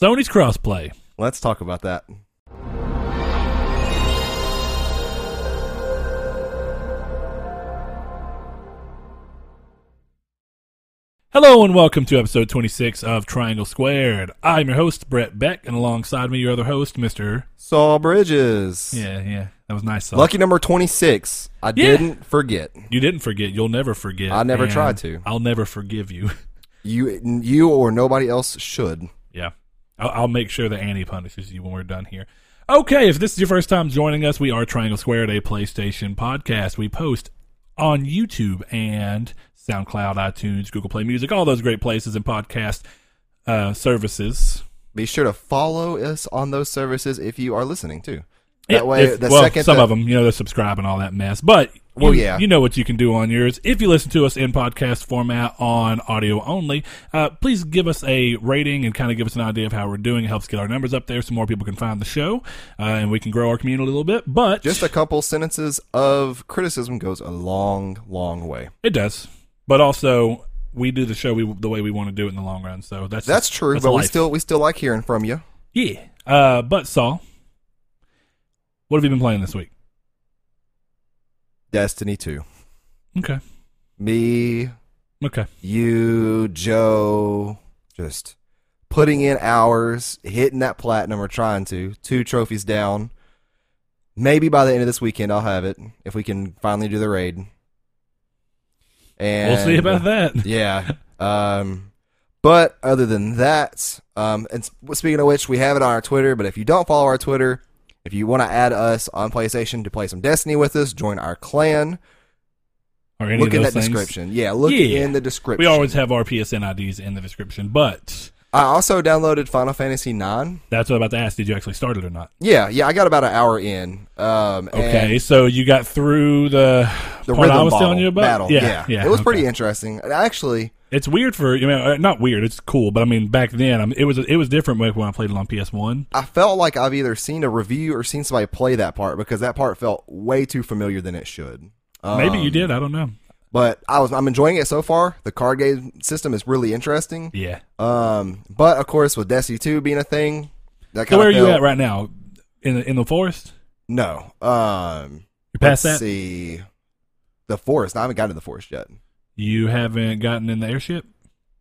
Sony's crossplay. Let's talk about that. Hello and welcome to episode 26 of Triangle Squared. I'm your host, Brett Beck, and alongside me, your other host, Mr. Saul Bridges. Yeah, yeah, that was nice. Saul. Lucky number 26. I didn't forget. You didn't forget. You'll never forget. I never and tried to. I'll never forgive you. You you or nobody else should. yeah. I'll, I'll make sure that Annie punishes you when we're done here. Okay, if this is your first time joining us, we are Triangle Squared, a PlayStation podcast. We post on YouTube and SoundCloud, iTunes, Google Play Music, all those great places and podcast uh, services. Be sure to follow us on those services if you are listening too. That way, if- the well, second some that- of them, you know, they subscribe and all that mess. But Well, you, yeah. you know what you can do on yours. If you listen to us in podcast format on audio only, uh, please give us a rating and kind of give us an idea of how we're doing. It helps get our numbers up there so more people can find the show uh, and we can grow our community a little bit. But just a couple sentences of criticism goes a long, long way. it does. But also, we do the show we, the way we want to do it in the long run. So that's That's true, that's but we still we still like hearing from you. yeah. Uh, but Saul, what have you been playing this week? Destiny 2. Okay. Me, Okay. you, Joe, just putting in hours, hitting that platinum or trying to. Two trophies down. Maybe by the end of this weekend I'll have it if we can finally do the raid. And we'll see about that. Yeah. Um, but other than that, um, and speaking of which, we have it on our Twitter. But if you don't follow our Twitter, if you want to add us on PlayStation to play some Destiny with us, join our clan. Or any look of in those that things. description. Yeah, look Yeah. in the description. We always have our PSN IDs in the description, but I also downloaded Final Fantasy Nine. that's what I'm about to ask. Did you actually start it or not? Yeah, yeah, I got about an hour in. Um, Okay, so you got through the, the part rhythm I was bottle telling you about. battle. Yeah, yeah, it was okay. pretty interesting. Actually, It's weird for you know, uh, not weird. It's cool, but I mean, back then, I mean, it was it was different when I played it on PS One. I felt like I've either seen a review or seen somebody play that part because that part felt way too familiar than it should. Maybe you Um, did. I don't know. But I was I'm enjoying it so far. The card game system is really interesting. Yeah. Um, but of course, with Destiny two being a thing, that So where are you at right now? In the, in the forest? No. Um, You past let's that? see. The forest. I haven't gotten to the forest yet. You haven't gotten in the airship?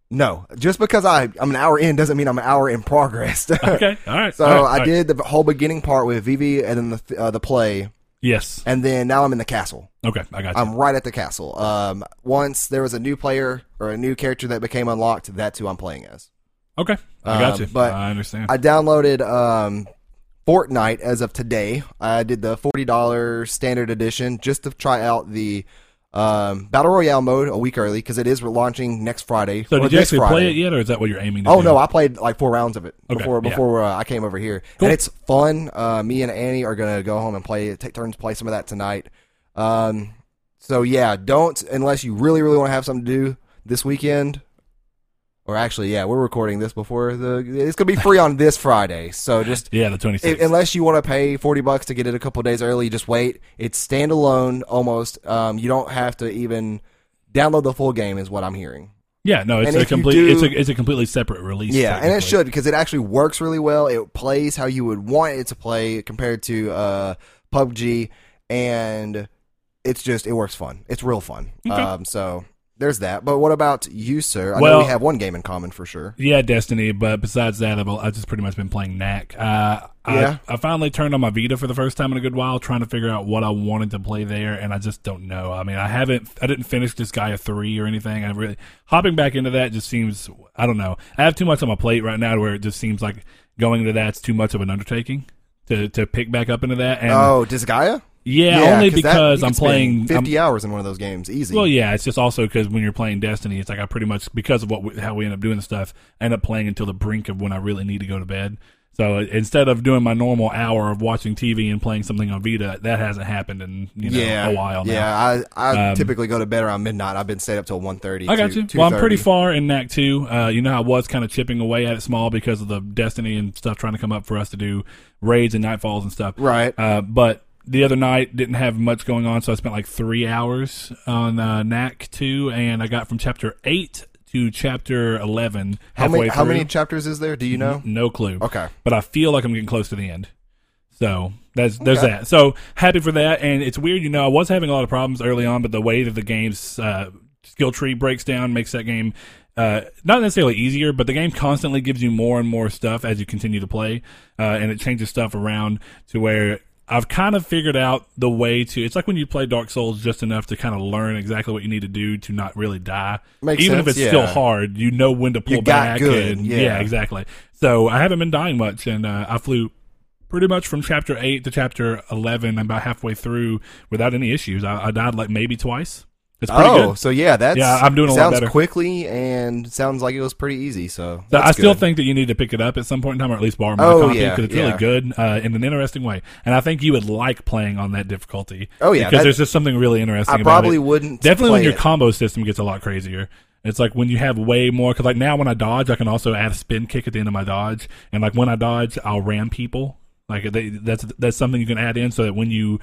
No, just because I I'm an hour in doesn't mean I'm an hour in progress. Okay. All right. so All right, all I right. did the whole beginning part with Vivi and then the uh, the play, Yes. and then now I'm in the castle. Okay. I got you. I'm right at the castle. Um, once there was a new player or a new character that became unlocked, that's who I'm playing as. okay. I got um, you. but I understand. I downloaded um, Fortnite as of today. I did the forty dollars standard edition just to try out the um, battle royale mode a week early because it is launching next Friday. so did you actually Friday. play it yet, or is that what you're aiming to Oh do? no, I played like four rounds of it Okay, before yeah. before uh, I came over here, Cool. and it's fun. Uh, me and Annie are gonna go home and play, take turns play some of that tonight. Um, so yeah, don't unless you really really want to have something to do this weekend. Or actually, yeah, we're recording this before the. It's gonna be free on this Friday, so just Yeah, the 26th. unless you want to pay 40 bucks to get it a couple days early, just wait. It's standalone almost. Um, you don't have to even download the full game, is what I'm hearing. yeah, no, it's and a complete. do- it's a it's a completely separate release. Yeah, and it should because it actually works really well. It plays how you would want it to play compared to uh, PUBG, and it's just it works fun. It's real fun. Okay. Um, so there's that. But what about you, sir? I know Well- we have one game in common for sure. Yeah, Destiny, but besides that, I've, I've just pretty much been playing Knack. Uh, Yeah. I, I finally turned on my Vita for the first time in a good while, trying to figure out what I wanted to play there, and I just don't know. I mean, I haven't, I didn't finish Disgaea three or anything. I really hopping back into that just seems, I don't know. I have too much on my plate right now, where it just seems like going into that's too much of an undertaking to to pick back up into that. And oh, Disgaea? Yeah, only 'cause that- because you I'm playing. I'm- 50 hours in one of those games, easy. well, yeah, it's just also because when you're playing Destiny, it's like I pretty much because of what we, how we end up doing the stuff, end up playing until the brink of when I really need to go to bed. So uh, instead of doing my normal hour of watching TV and playing something on Vita, that hasn't happened in you know yeah, a while now. Yeah, I I Um, typically go to bed around midnight. I've been stayed up till 1.30. I got you. Well, I'm pretty far in Knack 2. Uh, you know, I was kind of chipping away at it small because of the Destiny and stuff trying to come up for us to do raids and nightfalls and stuff. Right. Uh, but the other night didn't have much going on, so I spent like three hours on uh, Knack 2, and I got from chapter 8 to chapter eleven. How Halfway many how through. many chapters is there? Do you know? No clue. Okay. but I feel like I'm getting close to the end. So that's there's Okay. that. So happy for that. And it's weird, you know, I was having a lot of problems early on, but the way that the game's uh, skill tree breaks down makes that game uh, not necessarily easier, but the game constantly gives you more and more stuff as you continue to play, uh, and it changes stuff around to where. I've kind of figured out the way to. It's like when you play Dark Souls just enough to kind of learn exactly what you need to do to not really die. Makes Even if sense, it's still hard, you know when to pull You got back. good, and, yeah. exactly. So I haven't been dying much, and uh, I flew pretty much from chapter 8 to chapter 11 I'm about halfway through without any issues i, I died like maybe twice it's pretty Oh, good so yeah, that's Yeah, I'm doing a lot sounds better. quickly and sounds like it was pretty easy. So I still good. think that you need to pick it up at some point in time, or at least borrow my Oh, copy yeah, because it's yeah. really good uh, in an interesting way. And I think you would like playing on that difficulty. Oh, yeah, because there's just something really interesting. I about probably it. wouldn't Definitely when your it. combo system gets a lot crazier. It's like when you have way more because like now when I dodge, I can also add a spin kick at the end of my dodge, and like when I dodge, I'll ram people. Like they, that's that's something you can add in so that when you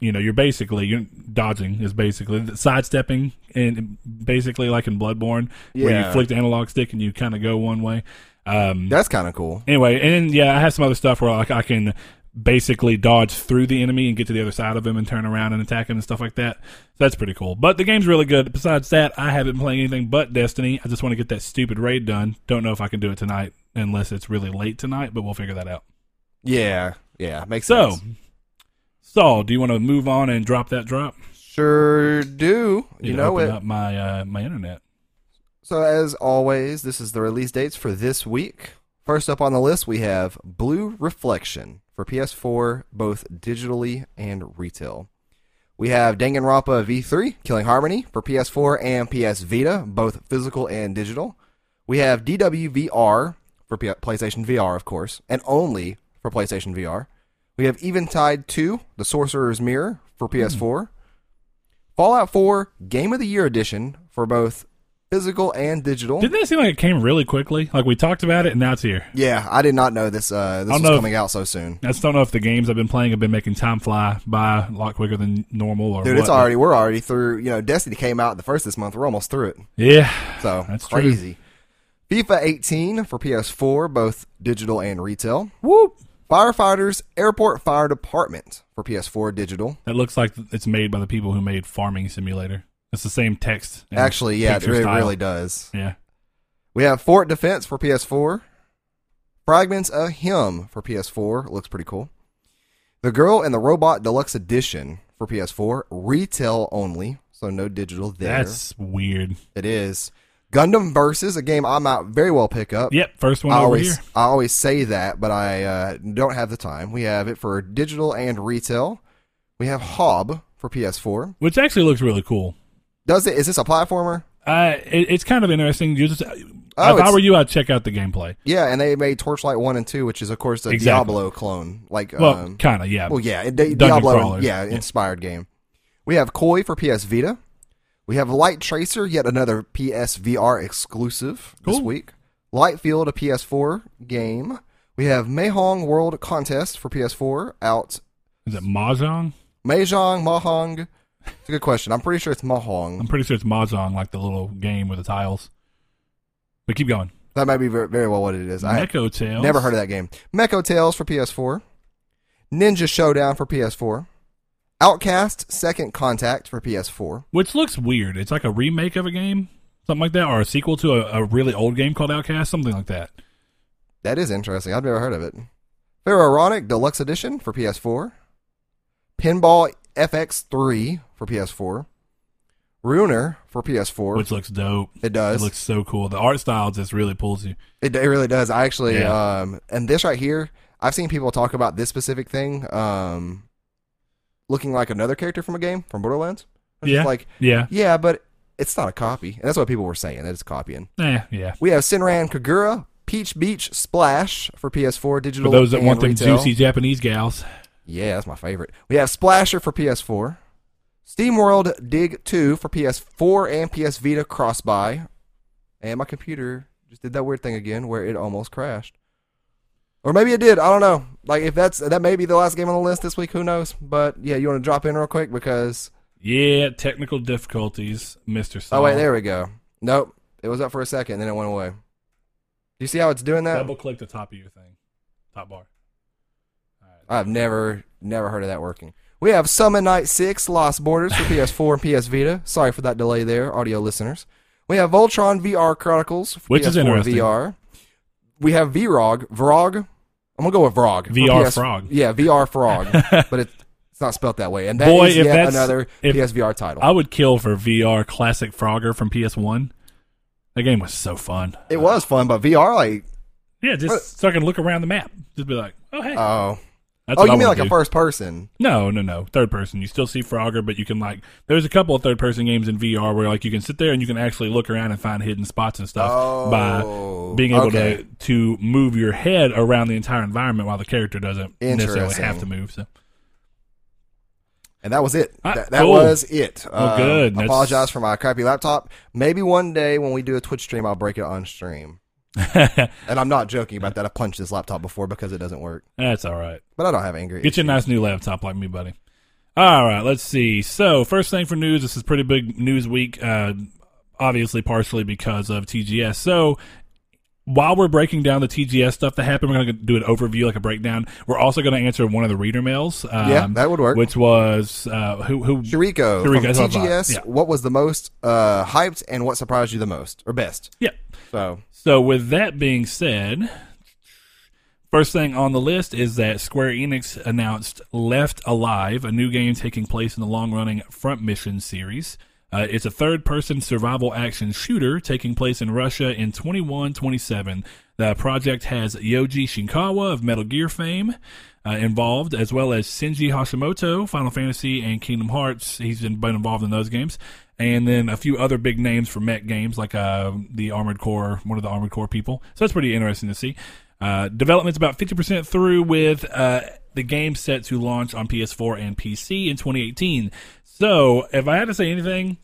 you know you're basically you're dodging is basically sidestepping and basically like in Bloodborne where you flick the analog stick and you kind of go one way. Um, That's kind of cool. anyway, and then, yeah, I have some other stuff where like I can basically dodge through the enemy and get to the other side of him and turn around and attack him and stuff like that. So that's pretty cool. But the game's really good. Besides that, I haven't been playing anything but Destiny. I just want to get that stupid raid done. Don't know if I can do it tonight unless it's really late tonight, but we'll figure that out. Yeah, yeah, makes So, sense. Saul, do you want to move on and drop that drop? Sure do. You know it. up my uh, my internet. So as always, this is the release dates for this week. First up on the list, we have Blue Reflection for PS4, both digitally and retail. We have Danganronpa V3, Killing Harmony for PS4 and PS Vita, both physical and digital. We have DWVR for P- PlayStation VR, of course, and only for PlayStation VR. We have Eventide 2, The Sorcerer's Mirror for PS4. Fallout 4 Game of the Year Edition for both physical and digital. Didn't that seem like it came really quickly? Like we talked about it and now it's here. yeah, I did not know this. Uh, this was know if- coming out so soon, I just don't know if the games I've been playing have been making time fly by a lot quicker than normal or dude. what, It's already we're already through. You know, Destiny came out the first this month. We're almost through it. Yeah, So That's true. crazy. FIFA 18 for PS4, both digital and retail. Whoop. Firefighters Airport Fire Department for PS4 digital. That looks like it's made by the people who made Farming Simulator. It's the same text. Actually, yeah, it really, style. really does. Yeah. We have Fort Defense for PS4. Fragments of Him for PS4. Looks pretty cool. The Girl and the Robot Deluxe Edition for PS4. Retail only, so no digital there. That's weird. it is. Gundam Versus, a game I might very well pick up. Yep, first one I over always, here. I always say that, but I uh, don't have the time. We have it for digital and retail. We have Hob for PS4. Which actually looks really cool. Does it? Is this a platformer? Uh, it, it's kind of interesting. You just, Oh, if I were you, I'd check out the gameplay. Yeah, and they made Torchlight one and two, which is of course a Exactly. Diablo clone. Like, Well, um, kind of, yeah. well, yeah, it- Di- Diablo, Yeah. inspired game. We have Koi for PS Vita. We have Light Tracer, yet another PS VR exclusive this Cool. week. Lightfield, a PS4 game. We have Mahong World Contest for PS4 out. Is it Mahjong? Mahjong, Mahong. It's a good question. I'm pretty sure it's Mahong. I'm pretty sure it's Mahjong, like the little game with the tiles. But keep going. That might be very, very well what it is. I Echo Tales. never heard of that game. Mecho Tales for PS4. Ninja Showdown for PS4. Outcast Second Contact for PS4. Which looks weird. It's like a remake of a game, something like that, or a sequel to a, a really old game called Outcast, something like that. That is interesting. I've never heard of it. Pharaonic Deluxe Edition for PS4. Pinball FX3 for PS4. Ruiner for PS4. Which looks dope. it does. It looks so cool. The art style just really pulls you. It, it really does. I actually, Yeah. um, and this right here, I've seen people talk about this specific thing, um, looking like another character from a game from Borderlands. Yeah. like, Yeah. yeah, but it's not a copy. And that's what people were saying, that it's copying. Eh, yeah. We have Senran Kagura, Peach Beach Splash for PS4 digital. For those that want them retail. juicy Japanese gals. Yeah, that's my favorite. We have Splasher for PS4. SteamWorld Dig 2 for PS4 and PS Vita cross buy. And my computer just did that weird thing again where it almost crashed. Or maybe it did. I don't know. Like if that's that may be the last game on the list this week, who knows? But yeah, you want to drop in real quick because Yeah, technical difficulties, Mr. Oh wait, there we go. Nope. It was up for a second, and then it went away. Do You see how it's doing that? Double click the top of your thing, top bar. Right. I've never, never heard of that working. We have Summon Night 6 Lost Borders for PS4 and PS Vita. Sorry for that delay there, audio listeners. We have Voltron VR Chronicles for Which PS4 is interesting. VR. We have VROG. VROG? I'm going to go with VROG. for VR PS Frog. Yeah, VR Frog. but it, it's not spelled that way. And that is Boy, if yet that's- another if- PSVR title. I would kill for VR Classic Frogger from PS1. That game was so fun. it was fun, but VR, like, Yeah, just so I can look around the map. Just be like, oh hey. oh. That's Oh, what I you mean like a first person? No, no, no. Third person. You still see Frogger, but you can like. There's a couple of third person games in VR where like you can sit there and you can actually look around and find hidden spots and stuff Oh, by being able okay. to to move your head around the entire environment while the character doesn't necessarily have to move. So And that was it. Ah, that that cool. was it. Um, good. That's- Apologize for my crappy laptop. Maybe one day when we do a Twitch stream, I'll break it on stream. And I'm not joking about that. I punched this laptop before because it doesn't work. that's all right. But I don't have anger. Get you a nice new laptop like me, buddy. All right, let's see. So, first thing for news, this is pretty big news week, uh, obviously partially because of TGS. So, while we're breaking down the TGS stuff that happened, we're going to do an overview, like a breakdown. We're also going to answer one of the reader mails. Um, Yeah, that would work. Which was, uh, who, who, Shariko, Shariko, from that's what I thought. TGS. Yeah. What was the most uh, hyped and what surprised you the most or best? yeah. So So, with that being said, first thing on the list is that Square Enix announced Left Alive, a new game taking place in the long running Front Mission series. Uh, it's a third person survival action shooter taking place in Russia in 2127. The project has Yoji Shinkawa of Metal Gear fame uh, involved, as well as Shinji Hashimoto, Final Fantasy, and Kingdom Hearts. He's been, been involved in those games. And then a few other big names for mech games, like uh, the Armored Core, one of the Armored Core people. So that's pretty interesting to see. Uh, development's about 50% through with uh, the game set to launch on PS4 and PC in 2018. So if I had to say anything,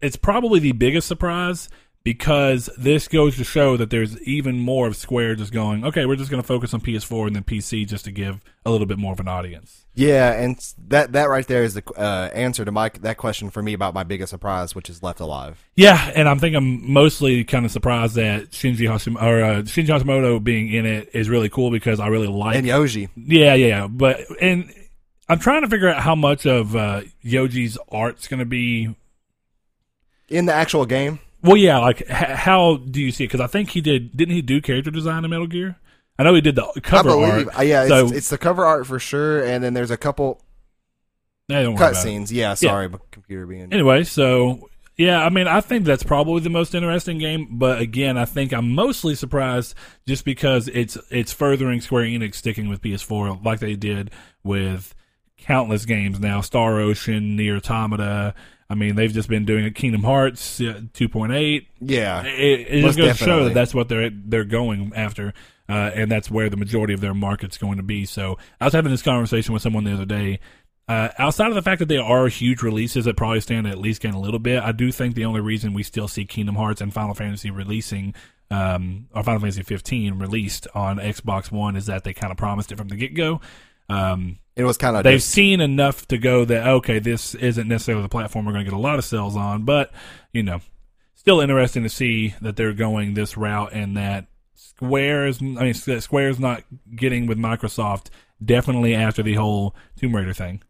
it's probably the biggest surprise because this goes to show that there's even more of Square just going, okay, we're just going to focus on PS4 and then PC just to give a little bit more of an audience. yeah, and that that right there is the uh, answer to my that question for me about my biggest surprise, which is Left Alive. Yeah, and I'm thinking I'm mostly kind of surprised that Shinji Hashimoto, or uh, Shinji Hashimoto being in it is really cool because I really like. And Yoji, yeah, yeah, yeah, but and I'm trying to figure out how much of uh, Yoji's art's going to be. In the actual game, Well, yeah, like h- how do you see it? Because I think he did. Didn't he do character design in Metal Gear? I know he did the cover I believe. art. uh, yeah, so it's, it's the cover art for sure, and then there's a couple Nah, don't worry about it. cutscenes. Yeah, sorry, but computer being. Anyway, so yeah, I mean, I think that's probably the most interesting game. But again, I think I'm mostly surprised just because it's it's furthering Square Enix sticking with PS4 like they did with countless games now, Star Ocean, Nier Automata. I mean, they've just been doing it. Kingdom Hearts uh, 2.8. yeah, It, it just goes to show that that's what they're they're going after, uh, and that's where the majority of their market's going to be. So I was having this conversation with someone the other day. Uh, outside of the fact that they are huge releases that probably stand at least gain a little bit, I do think the only reason we still see Kingdom Hearts and Final Fantasy releasing, um, or Final Fantasy 15 released on Xbox One is that they kind of promised it from the get go. Um, it was kind of they've seen enough to go that okay, this isn't necessarily the platform we're going to get a lot of sales on, but you know, still interesting to see that they're going this route and that Square's I mean Square's not getting with Microsoft definitely after the whole Tomb Raider thing.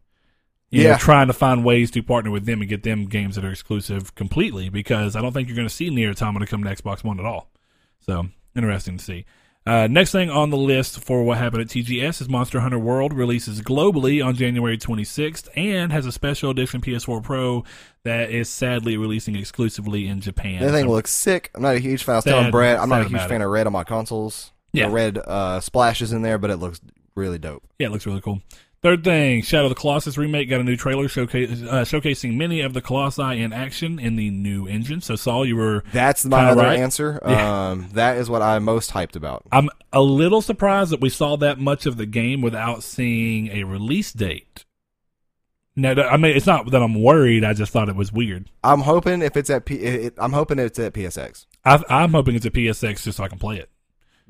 You know, Yeah. trying to find ways to partner with them and get them games that are exclusive completely because I don't think you're going to see Nier Automata come to Xbox One at all. So interesting to see. Uh, next thing on the list for what happened at TGS is Monster Hunter World releases globally on January 26th and has a special edition PS4 Pro that is sadly releasing exclusively in Japan. That thing So- looks sick. I'm not a huge fan. I was Sad- telling Brad, I'm not a huge fan of red on my consoles. Yeah. The red uh, splashes in there, but it looks really dope. Yeah, it looks really cool. Third thing, Shadow of the Colossus remake got a new trailer showcase, uh, showcasing many of the Colossi in action in the new engine. So, Saul, you were. That's my other right. answer. Yeah. Um, that is what I'm most hyped about. I'm a little surprised that we saw that much of the game without seeing a release date. No, I mean it's not that I'm worried. I just thought it was weird. I'm hoping if it's at P, it, I'm hoping it's at PSX. I, I'm hoping it's a PSX just so I can play it.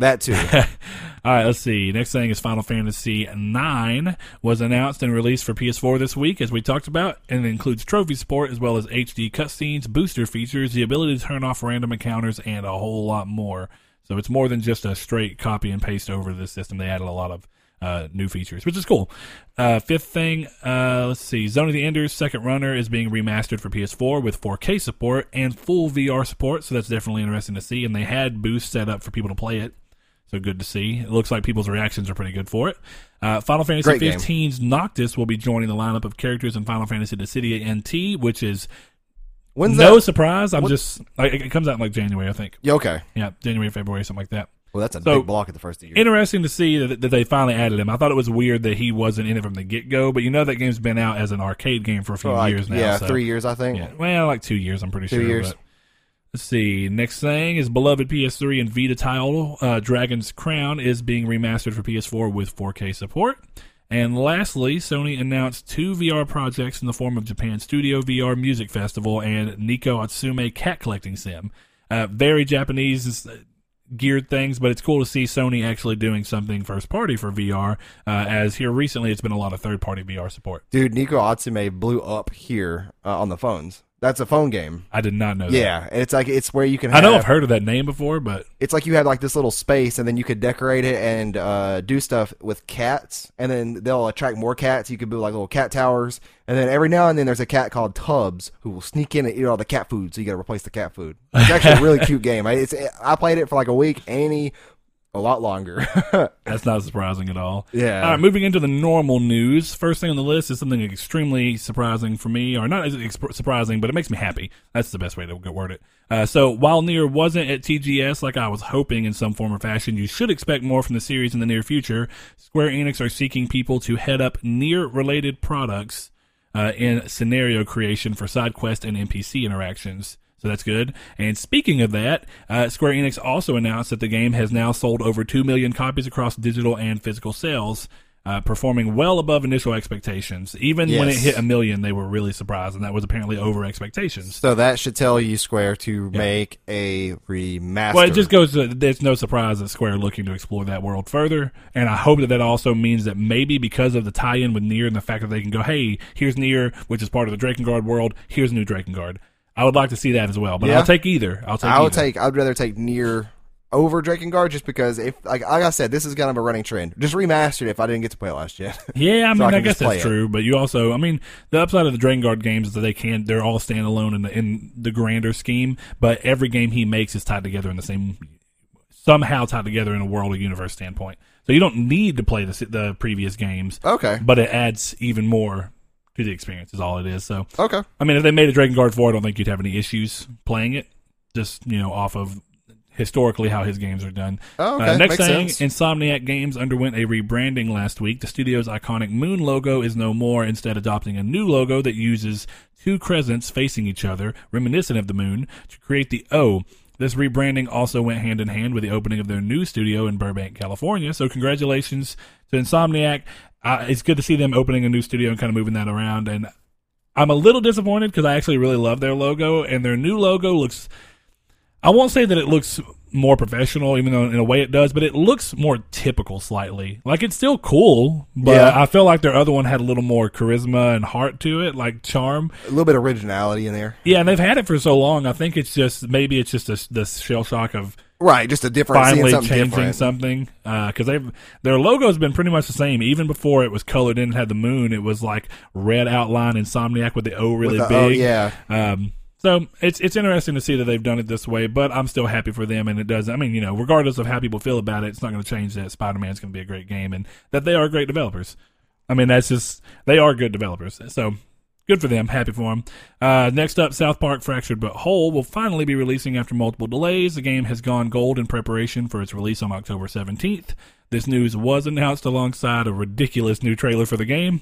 That too. All right, let's see. Next thing is Final Fantasy IX was announced and released for PS4 this week, as we talked about, and it includes trophy support as well as HD cutscenes, booster features, the ability to turn off random encounters, and a whole lot more. So it's more than just a straight copy and paste over the system. They added a lot of uh, new features, which is cool. Uh, fifth thing, uh, let's see. Zone of the Enders Second Runner is being remastered for PS4 with 4K support and full VR support, so that's definitely interesting to see. And they had boosts set up for people to play it. So good to see. It looks like people's reactions are pretty good for it. Uh, Final Fantasy Great game. Noctis will be joining the lineup of characters in Final Fantasy Dissidia NT, which is When's no that? surprise. I'm what- just like it comes out in like January, I think. Yeah, okay. Yeah, January, February, something like that. Well, that's a So- big block at the first of the year. Interesting to see that, that they finally added him. I thought it was weird that he wasn't in it from the get go, but you know that game's been out as an arcade game for a few like, years now. yeah, so- three years, I think. Yeah, well, like two years, I'm pretty Two sure. years. but- let's see. Next thing is beloved PS3 and Vita title uh, Dragon's Crown is being remastered for PS4 with 4K support. And lastly, Sony announced two VR projects in the form of Japan Studio VR Music Festival and Neko Atsume Cat Collecting Sim. Uh, very Japanese uh, geared things, but it's cool to see Sony actually doing something first party for VR. Uh, as here recently, it's been a lot of third party VR support. Dude, Neko Atsume blew up here uh, on the phones. That's a phone game. I did not know that. Yeah, and it's like it's where you can. I know I've heard of that name before, but It's like you had like this little space, and then you could decorate it and uh, do stuff with cats, and then they'll attract more cats. You could build like little cat towers, and then every now and then there's a cat called Tubbs who will sneak in and eat all the cat food. So you got to replace the cat food. It's actually a really cute game. I, it's I played it for like a week. Annie, a lot longer. That's not surprising at all. Yeah. All right, moving into the normal news. First thing on the list is something extremely surprising for me, or not as exp- surprising, but it makes me happy. That's the best way to word it. Uh, so while Nier wasn't at TGS like I was hoping in some form or fashion, you should expect more from the series in the near future. Square Enix are seeking people to head up Nier-related products uh, in scenario creation for side quest and NPC interactions. So that's good. And speaking of that, uh, Square Enix also announced that the game has now sold over 2 million copies across digital and physical sales, uh, performing well above initial expectations. Even when it hit a million, they were really surprised, and that was apparently over expectations. so that should tell you Square to make a remaster. Well, it just goes to there's no surprise that Square looking to explore that world further, and I hope that that also means that maybe because of the tie-in with Nier and the fact that they can go, hey, here's Nier, which is part of the Drakengard world, here's a new Drakengard. I would like to see that as well, but Yeah. I'll take either. I'll take. I would either. take. I'd rather take Nier over Drakengard just because if like like I said, this is kind of a running trend. Just remastered if I didn't get to play it last year. Yeah, I so mean, I I, guess that's it. true, but you also, I mean, the upside of the Drakengard games is that they can't. they're all standalone in the in the grander scheme, but every game he makes is tied together in the same, somehow tied together in a world or universe standpoint. So you don't need to play the the previous games, okay. but it adds even more to the experience. Is all it is. So, Okay. I mean, if they made a Drakengard four, I don't think you'd have any issues playing it. Just you know, off of historically how his games are done. Oh, okay. Uh, next Makes thing, sense. Insomniac Games underwent a rebranding last week. The studio's iconic moon logo is no more, instead adopting a new logo that uses two crescents facing each other, reminiscent of the moon, to create the O. This rebranding also went hand in hand with the opening of their new studio in Burbank, California. So congratulations to Insomniac. Uh, it's good to see them opening a new studio and kind of moving that around. And I'm a little disappointed because I actually really love their logo, and their new logo looks. I won't say that it looks more professional, even though in a way it does, but it looks more typical slightly. Like it's still cool, but Yeah. I feel like their other one had a little more charisma and heart to it, like charm. A little bit of originality in there. Yeah, and they've had it for so long. I think it's just maybe it's just a, the shell shock of Right. Just a different. finally something changing different. something because they've their logo's been pretty much the same even before it was colored in and had the moon it was like red outline insomniac with the o really With the O, big yeah. um so it's it's interesting to see that they've done it this way but i'm still happy for them and it does i mean you know regardless of how people feel about it it's not going to change that spider-man's going to be a great game and that they are great developers i mean that's just they are good developers so Good for them. Happy for them. Uh, next up, South Park Fractured But Whole will finally be releasing after multiple delays. The game has gone gold in preparation for its release on October 17th. This news was announced alongside a ridiculous new trailer for the game,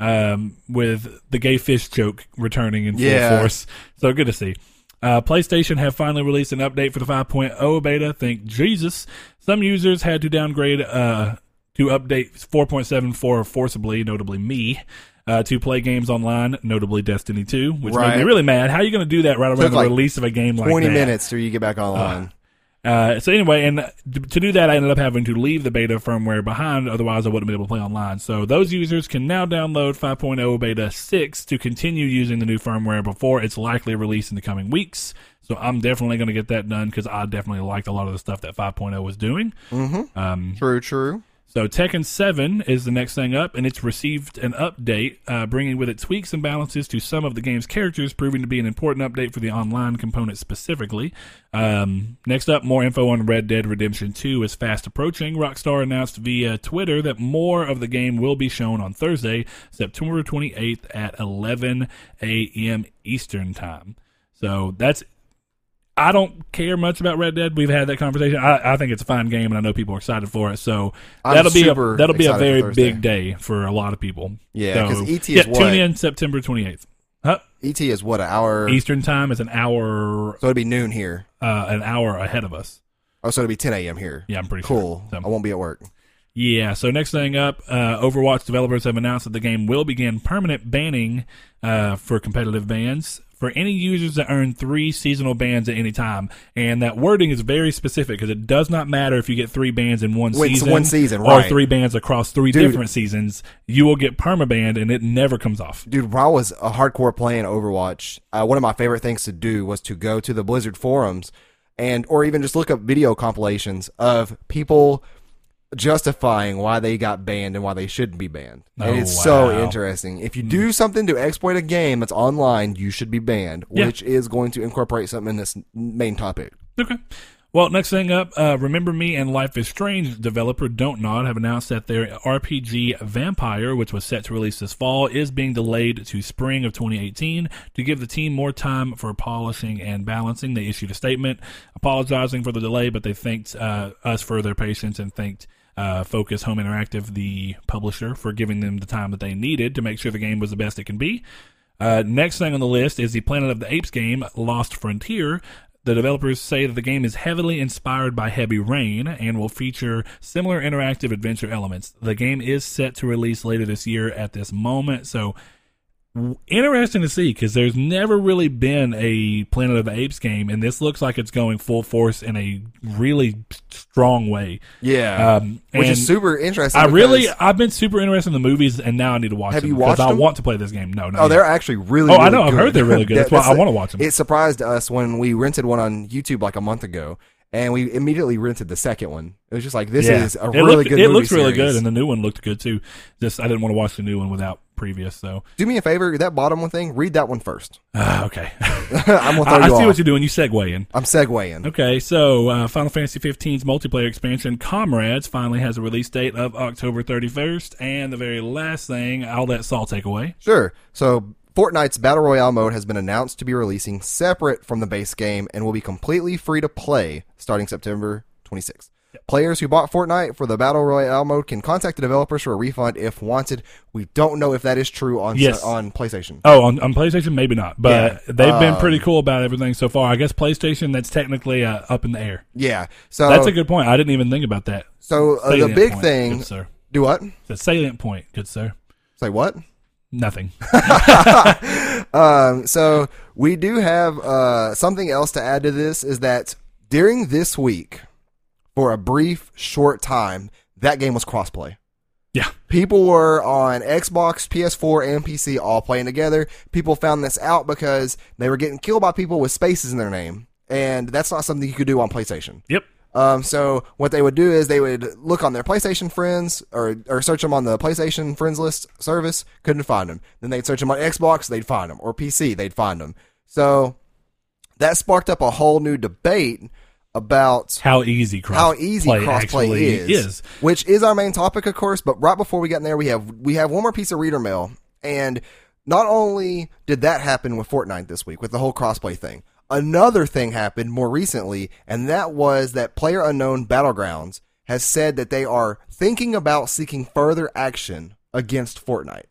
um, with the gay fish joke returning in full Yeah. force. So good to see. Uh, PlayStation have finally released an update for the 5.0 beta. Thank Jesus. Some users had to downgrade uh, to update 4.74 forcibly, notably me, uh, to play games online, notably Destiny 2, which made me really mad. How are you going to do that right around Took the like release of a game like that? minutes till you get back online. Uh, so anyway, and to do that, I ended up having to leave the beta firmware behind. Otherwise, I wouldn't be able to play online. So those users can now download 5.0 beta 6 to continue using the new firmware before it's likely released in the coming weeks. So I'm definitely going to get that done because I definitely liked a lot of the stuff that 5.0 was doing. Mm-hmm. Um, True, true. So Tekken 7 is the next thing up, and it's received an update, uh, bringing with it tweaks and balances to some of the game's characters, proving to be an important update for the online component specifically. Um, next up, more info on Red Dead Redemption 2 is fast approaching. Rockstar announced via Twitter that more of the game will be shown on Thursday, September 28th at 11 a.m. Eastern Time. So that's I don't care much about Red Dead. We've had that conversation. I, I think it's a fine game, and I know people are excited for it. So I'm that'll be a, that'll be a very big day for a lot of people. Yeah, So, 'cause ET yeah, is what? tune in September twenty eighth. Huh? ET is what an hour. Eastern time is an hour So it'd be noon here. uh, an hour ahead of us. Oh, so it'd be 10 a.m. here. Yeah, I'm pretty Cool. sure. So- I won't be at work. Yeah, so next thing up, uh, Overwatch developers have announced that the game will begin permanent banning uh, for competitive bans for any users that earn three seasonal bans at any time. And that wording is very specific because it does not matter if you get three bans in one it's season, one season, or right. three bans across three Dude. different seasons. You will get permabanned and it never comes off. Dude, when I was a hardcore playing Overwatch, uh, one of my favorite things to do was to go to the Blizzard forums and, or even just look up video compilations of people justifying why they got banned and why they shouldn't be banned. And Oh, it's so interesting. If you do something to exploit a game that's online, you should be banned, Yeah. which is going to incorporate something in this main topic. Okay. Well, next thing up, uh, Remember Me and Life is Strange developer Don't Nod have announced that their RPG Vampyr, which was set to release this fall, is being delayed to spring of 2018 to give the team more time for polishing and balancing. They issued a statement apologizing for the delay, but they thanked uh, us for their patience and thanked uh, Focus Home Interactive, the publisher, for giving them the time that they needed to make sure the game was the best it can be. Uh, next thing on the list is the Planet of the Apes game, Lost Frontier. The developers say that the game is heavily inspired by Heavy Rain and will feature similar interactive adventure elements. The game is set to release later this year at this moment, so interesting to see because there's never really been a Planet of the Apes game, and this looks like it's going full force in a really strong way. Yeah. Um, which is super interesting. I really, I've been super interested in the movies, and now I need to watch Have them you because watched I want to play this game. No, no, Oh, they're actually really. Oh, I really know. I've heard they're really good. That's why I wanna watch them. It surprised us when we rented one on YouTube like a month ago, and we immediately rented the second one. It was just like this is a it really looked, good. It looks really good, and the new one looked good too. Just I didn't want to watch the new one without previous. So Do me a favor, that bottom one thing, read that one first. ah, okay, I'm gonna throw I, I see off. what you're doing. You segue in. I'm segueing. Okay, so uh, Final Fantasy 15's multiplayer expansion, Comrades, finally has a release date of October 31st. And the very last thing, I'll let Saul take away. Sure. So Fortnite's Battle Royale mode has been announced to be releasing separate from the base game and will be completely free to play starting September 26th. Players who bought Fortnite for the Battle Royale mode can contact the developers for a refund if wanted. We don't know if that is true on Yes. on PlayStation. Oh, on, on PlayStation, maybe not, but Yeah, they've been um, pretty cool about everything so far. I guess PlayStation, that's technically uh, up in the air. Yeah. So That's a good point. I didn't even think about that. so uh, the big point, thing. good sir. Do what? The salient point, good sir. Say what? Nothing. Um, so we do have uh, something else to add to this is that during this week, for a brief, short time, that game was crossplay. Yeah. People were on Xbox, PS4, and PC all playing together. People found this out because they were getting killed by people with spaces in their name, and that's not something you could do on PlayStation. Yep. Um, so what they would do is they would look on their PlayStation friends or or search them on the PlayStation friends list service, couldn't find them. Then they'd search them on Xbox, they'd find them, or PC, they'd find them. So that sparked up a whole new debate about How easy cross how easy play crossplay is, is. which is our main topic, of course. But right before we get in there, we have we have one more piece of reader mail, and not only did that happen with Fortnite this week with the whole crossplay thing, another thing happened more recently, and that was that Player Unknown Battlegrounds has said that they are thinking about seeking further action against Fortnite.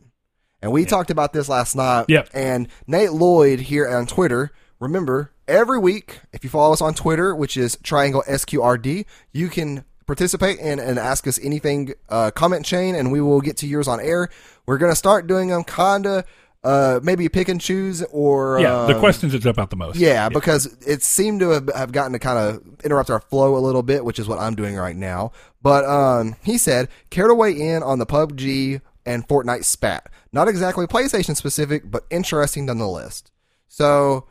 And we talked about this last night. Yep. And Nate Lloyd here on Twitter, remember, every week, if you follow us on Twitter, which is Triangle SQRD, you can participate and, and ask us anything, uh, comment chain, and we will get to yours on air. We're going to start doing them kind of uh, maybe pick and choose or Yeah, the um, questions that jump out the most. Yeah, because it seemed to have, have gotten to kind of interrupt our flow a little bit, which is what I'm doing right now. But um, he said, care to weigh in on the PUBG and Fortnite spat? Not exactly PlayStation specific, but interesting nonetheless. So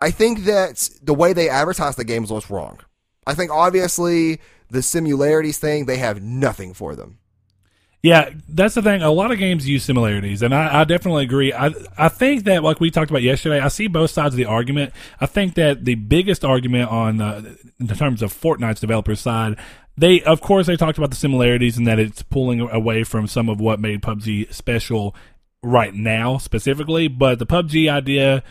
I think that the way they advertise the games was wrong. I think obviously the similarities thing, they have nothing for them. Yeah, that's the thing. A lot of games use similarities, and I, I definitely agree. I I think that, like we talked about yesterday, I see both sides of the argument. I think that the biggest argument on uh, in terms of Fortnite's developer side, they of course they talked about the similarities and that it's pulling away from some of what made PUBG special right now specifically. But the PUBG idea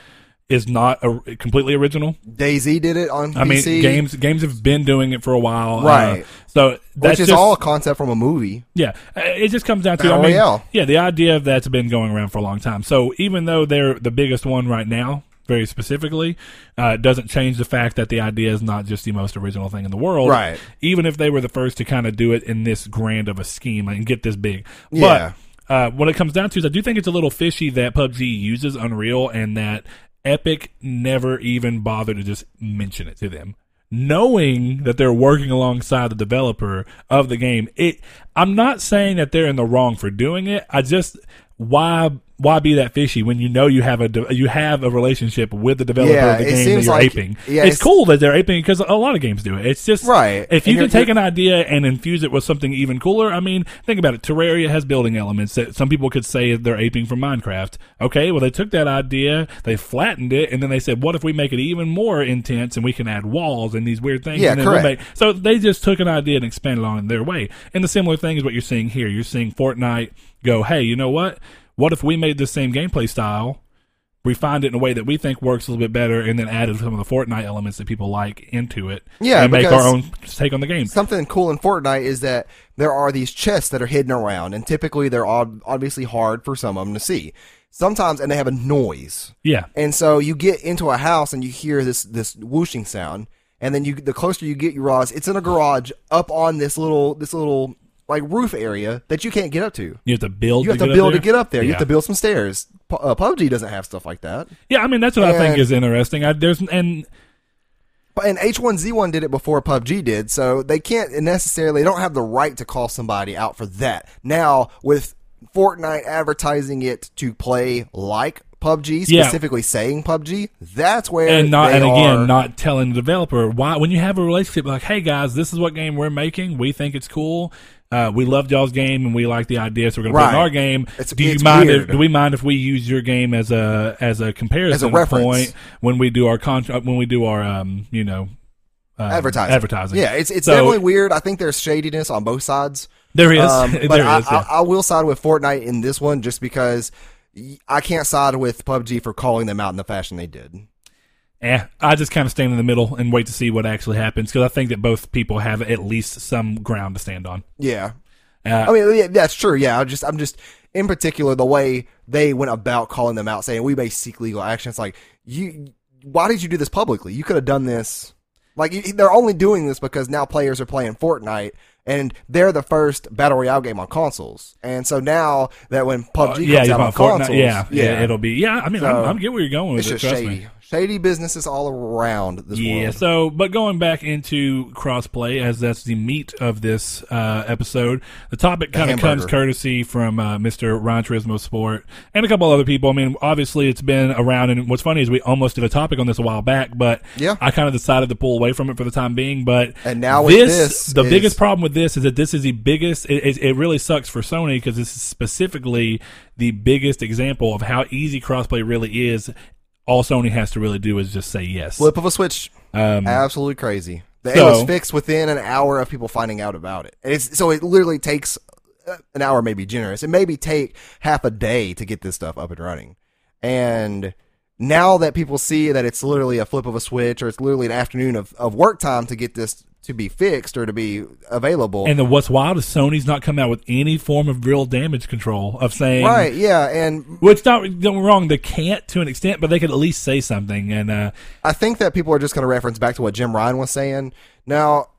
is not a, completely original. DayZ did it on I mean, PC, games games have been doing it for a while, uh, Right. so that's which is just, all a concept from a movie. yeah, uh, it just comes down to Battle I mean, Royale. yeah, the idea of that's been going around for a long time. So even though they're the biggest one right now, very specifically, uh, it doesn't change the fact that the idea is not just the most original thing in the world. Right. Even if they were the first to kind of do it in this grand of a scheme and get this big, Yeah. but uh, what it comes down to is I do think it's a little fishy that PUBG uses Unreal and that Epic never even bothered to just mention it to them. Knowing that they're working alongside the developer of the game, it I'm not saying that they're in the wrong for doing it. I just why why be that fishy when you know you have a de- you have a relationship with the developer Yeah, of the game that you're like- aping? yeah, it's it's- cool that they're aping because a lot of games do it. It's just Right. If you can take an idea and infuse it with something even cooler, I mean, think about it. Terraria has building elements that some people could say they're aping from Minecraft. Okay, well they took that idea, they flattened it, and then they said, "What if we make it even more intense and we can add walls and these weird things?" Yeah, and then correct. make- so they just took an idea and expanded on it their way. And the similar thing is what you're seeing here. You're seeing Fortnite go, "Hey, you know what? What if we made the same gameplay style?" refined it in a way that we think works a little bit better, and then added some of the Fortnite elements that people like into it. Yeah, and make our own take on the game. something cool in Fortnite is that there are these chests that are hidden around, and typically they're obviously hard for some of them to see. Sometimes, and they have a noise, Yeah, and so you get into a house and you hear this this whooshing sound, and then you the closer you get, you realize it's in a garage up on this little this little like roof area that you can't get up to. you have to build. You have to, get build up to get up there. You have to build some stairs. Uh, PUBG doesn't have stuff like that. Yeah, I mean that's what I think is interesting. I, there's and But and H1Z1 did it before PUBG did, so they can't necessarily they don't have the right to call somebody out for that. Now with Fortnite advertising it to play like PUBG, Yeah. specifically saying PUBG, that's where and not and again are- not telling the developer why when you have a relationship like hey guys this is what game we're making we think it's cool uh, we loved y'all's game and we like the idea so we're gonna put in our game It's- do you mind if, do we mind if we use your game as a as a comparison reference. point when we do our contract when we do our um you know um, advertising. advertising Yeah, it's it's So- definitely weird. I think there's shadiness on both sides. there is Um, there but is I, yeah. I, I will side with Fortnite in this one just because I can't side with PUBG for calling them out in the fashion they did. Eh, I just kind of stand in the middle and wait to see what actually happens because I think that both people have at least some ground to stand on. Yeah. Uh, I mean, yeah, that's true. Yeah, I just, I'm just in particular the way they went about calling them out, saying we may seek legal action. It's like you, why did you do this publicly? You could have done this. Like you- they're only doing this because now players are playing Fortnite, and they're the first battle royale game on consoles. And so now that when PUBG Uh, yeah, comes out on Fortnite, consoles, yeah, yeah, it'll be yeah. I mean, So, I'm, I'm get where you're going with it's it. just Trust shady, me. Shady businesses all around this world. Yeah. world. So, but going back into crossplay, as that's the meat of this uh, episode, the topic kind of comes courtesy from uh, Mr. Ron Turismo Sport and a couple other people. I mean, obviously it's been around, and what's funny is we almost did a topic on this a while back, but Yeah. I kind of decided to pull away from it for the time being. But And now with this the is- biggest problem with this is that this is the biggest. It, it, it really sucks for Sony because this is specifically the biggest example of how easy crossplay really is. All Sony has to really do is just say yes. Flip of a switch, Um, absolutely crazy. The- it was fixed within an hour of people finding out about it. It's so it literally takes uh, an hour, maybe generous. It maybe take half a day to get this stuff up and running. And now that people see that it's literally a flip of a switch, or it's literally an afternoon of, of work time to get this to be fixed or to be available. And the what's wild is Sony's not coming out with any form of real damage control of saying right? Yeah, and Which don't don't wrong, they can't to an extent, but they could at least say something. And uh, I think that people are just going to reference back to what Jim Ryan was saying. Now,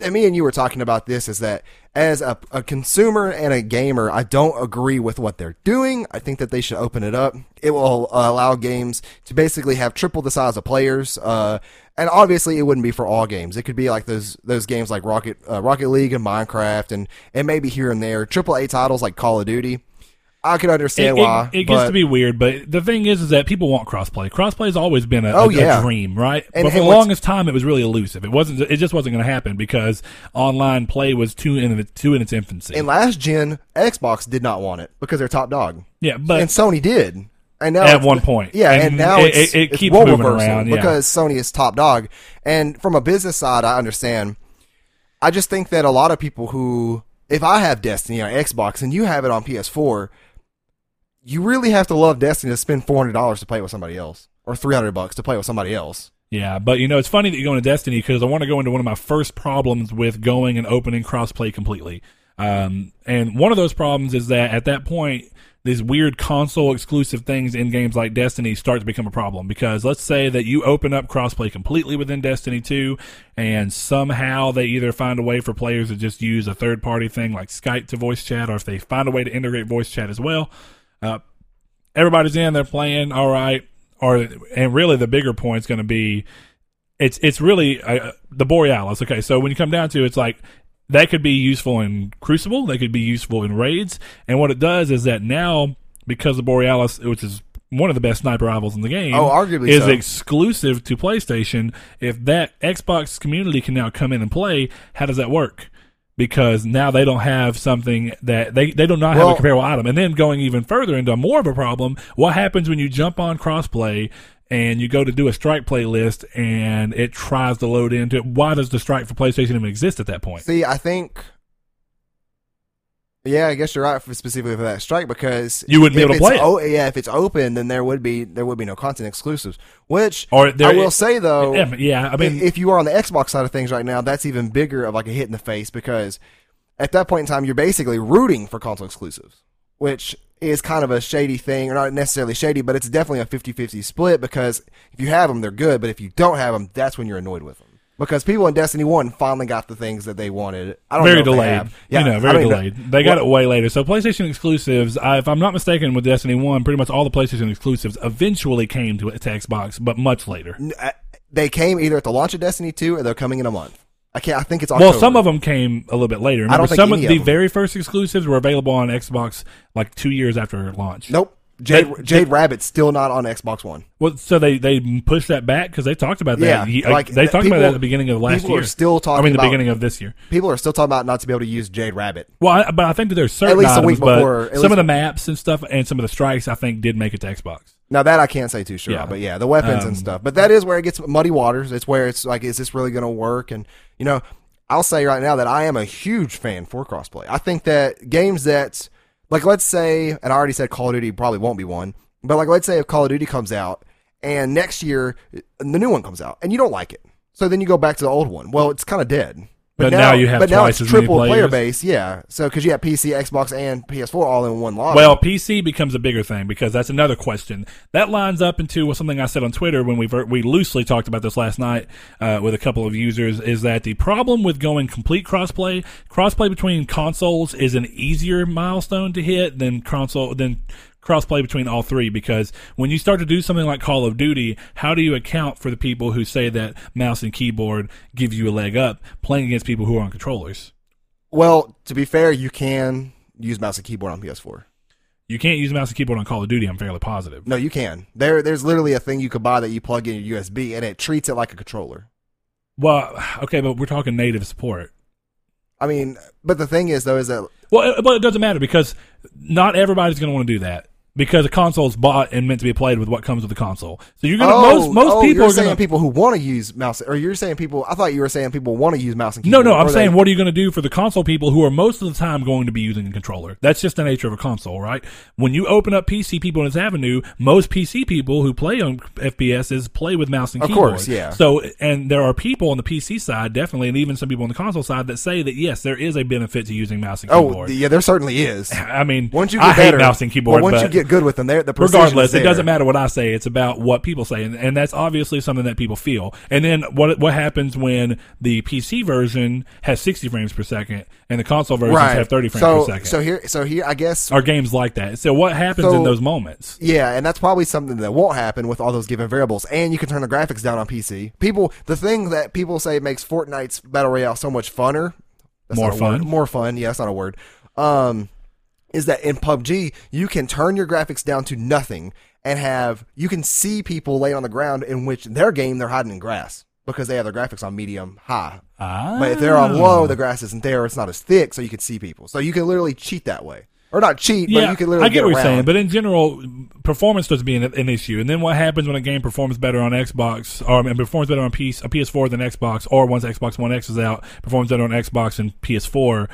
and me and you were talking about this is that as a, a consumer and a gamer, I don't agree with what they're doing. I think that they should open it up. It will allow games to basically have triple the size of players. Uh, and obviously, it wouldn't be for all games. It could be like those those games like Rocket uh, Rocket League and Minecraft, and and maybe here and there triple A titles like Call of Duty. I can understand it, why. It, it gets to be weird, but the thing is, is that people want crossplay. Crossplay has always been a, Oh, a- a dream, right? And- but for the longest time, it was really elusive. It wasn't. It just wasn't going to happen because online play was too in too in its infancy. in last gen, Xbox did not want it because they're top dog, yeah, but and Sony did. And now At it's- one point. yeah, and, And now it- it's, it- it keeps role moving around, yeah. because Sony is top dog. And from a business side, I understand. I just think that a lot of people who, if I have Destiny on Xbox and you have it on PS4, you really have to love Destiny to spend four hundred dollars to play with somebody else, or three hundred bucks to play with somebody else. Yeah, but you know, it's funny that you go into Destiny because I want to go into one of my first problems with going and opening crossplay completely. Um, and one of those problems is that at that point, these weird console exclusive things in games like Destiny start to become a problem because let's say that you open up crossplay completely within Destiny 2 and somehow they either find a way for players to just use a third party thing like Skype to voice chat or if they find a way to integrate voice chat as well. Uh, everybody's in, they're playing, all right. Or and really the bigger point's going to be it's it's really uh, the Borealis. Okay, so when you come down to it, it's like that could be useful in Crucible, that could be useful in raids, and what it does is that now because the Borealis, which is one of the best sniper rifles in the game, Oh, arguably is so. exclusive to PlayStation. If that Xbox community can now come in and play, how does that work? Because now they don't have something that they, they do not have a comparable item. And then going even further into more of a problem, what happens when you jump on crossplay and you go to do a strike playlist and it tries to load into it? Why does the strike for PlayStation even exist at that point? See, I think. Yeah, I guess you're right for specifically for that strike because You wouldn't be able to play it. Oh, yeah, if it's open, then there would be there would be no content exclusives. Which Or there- I will say though, Yeah, yeah, I mean, if you are on the Xbox side of things right now, that's even bigger of like a hit in the face because at that point in time, you're basically rooting for console exclusives, which is kind of a shady thing, or not necessarily shady, but it's definitely a 50-50 split because if you have them, they're good, but if you don't have them, that's when you're annoyed with them. Because people in Destiny 1 finally got the things that they wanted. I don't very know delayed. Yeah, you know, very delayed. They got it way later. So PlayStation exclusives, I, if I'm not mistaken, with Destiny One, pretty much all the PlayStation exclusives eventually came to, to Xbox, but much later. Uh, They came either at the launch of Destiny 2 or they're coming in a month. I can't. I think it's October. Well, some of them came a little bit later. Remember, don't think some of the of them. very first exclusives were available on Xbox like two years after launch. Nope. Jade, They- Jade Rabbit's still not on Xbox One. Well, so they they pushed that back because they talked about that. Yeah, like, they that talked about that at the beginning of last people year. are still I talking mean, the about- beginning of this year. People are still talking about not to be able to use Jade Rabbit. Well, I, but I think that there's certain at least a items, week but before- some least- of the maps and stuff and some of the strikes, I think, did make it to Xbox. Now that I can't say too sure, Yeah. but yeah, the weapons Um, and stuff. But that is where it gets muddy waters. It's where it's like, is this really going to work? And you know, I'll say right now that I am a huge fan for crossplay. I think that games that, like, let's say, and I already said Call of Duty probably won't be one, but like, let's say if Call of Duty comes out and next year the new one comes out and you don't like it, so then you go back to the old one. Well, it's kind of dead. But now you have but now it's as many triple player base, yeah. So because you have PC, Xbox, and PS4 all in one lobby. Well, PC becomes a bigger thing because that's another question that lines up into something I said on Twitter when we ver- we loosely talked about this last night uh, with a couple of users. Is that the problem with going complete crossplay? Crossplay between consoles is an easier milestone to hit than console than crossplay between all three because when you start to do something like Call of Duty, how do you account for the people who say that mouse and keyboard give you a leg up playing against people who are on controllers? well, to be fair, you can use mouse and keyboard on PS4. You can't use mouse and keyboard on Call of Duty. I'm fairly positive. No, you can. There, there's literally a thing you could buy that you plug in your USB, and it treats it like a controller. Well, okay, but we're talking native support. I mean, but the thing is, though, is that Well, it, but it doesn't matter because not everybody's going to want to do that because a console is bought and meant to be played with what comes with the console. So you're going to oh, most most oh, people are saying going to. people who want to use mouse, or you're saying people. I thought you were saying people want to use mouse and keyboard. no, no, I'm saying they- what are you going to do for the console people who are most of the time going to be using a controller? That's just the nature of a console, right? When you open up PC people in this avenue, most PC people who play on FPSs play with mouse and Of keyboard. course, yeah. So, and there are people on the PC side, definitely, and even some people on the console side that say that yes, there is a benefit to using mouse and keyboard. Oh, keyboard. yeah, there certainly is. I mean, Once you get I get hate mouse and keyboard. well, once but you get good with them. They're, the regardless, it doesn't matter what I say. It's about what people say, and, and that's obviously something that people feel. And then what what happens when the PC version has 60 frames per second and the console versions Right. have 30 frames so, per second? So here, so here, I guess Are games like that? So what happens So- in those moments? Yeah, and that's probably something that won't happen with all those given variables. And you can turn the graphics down on PC. People, the thing that people say makes Fortnite's battle royale so much funner, that's More fun? word. more fun. Yeah, that's not a word. Um, is that in PUBG you can turn your graphics down to nothing and have you can see people laying on the ground in which their game they're hiding in grass because they have their graphics on medium high. Ah, But if they're on low, the grass isn't there. It's not as thick, so you can see people. So you can literally cheat that way, or not cheat, but you can literally I get, what you're saying, but in general, performance starts being an, issue. And then what happens when a game performs better on Xbox, or and performs better on PS, a PS4 than Xbox, or once Xbox One X is out, performs better on Xbox and PS4.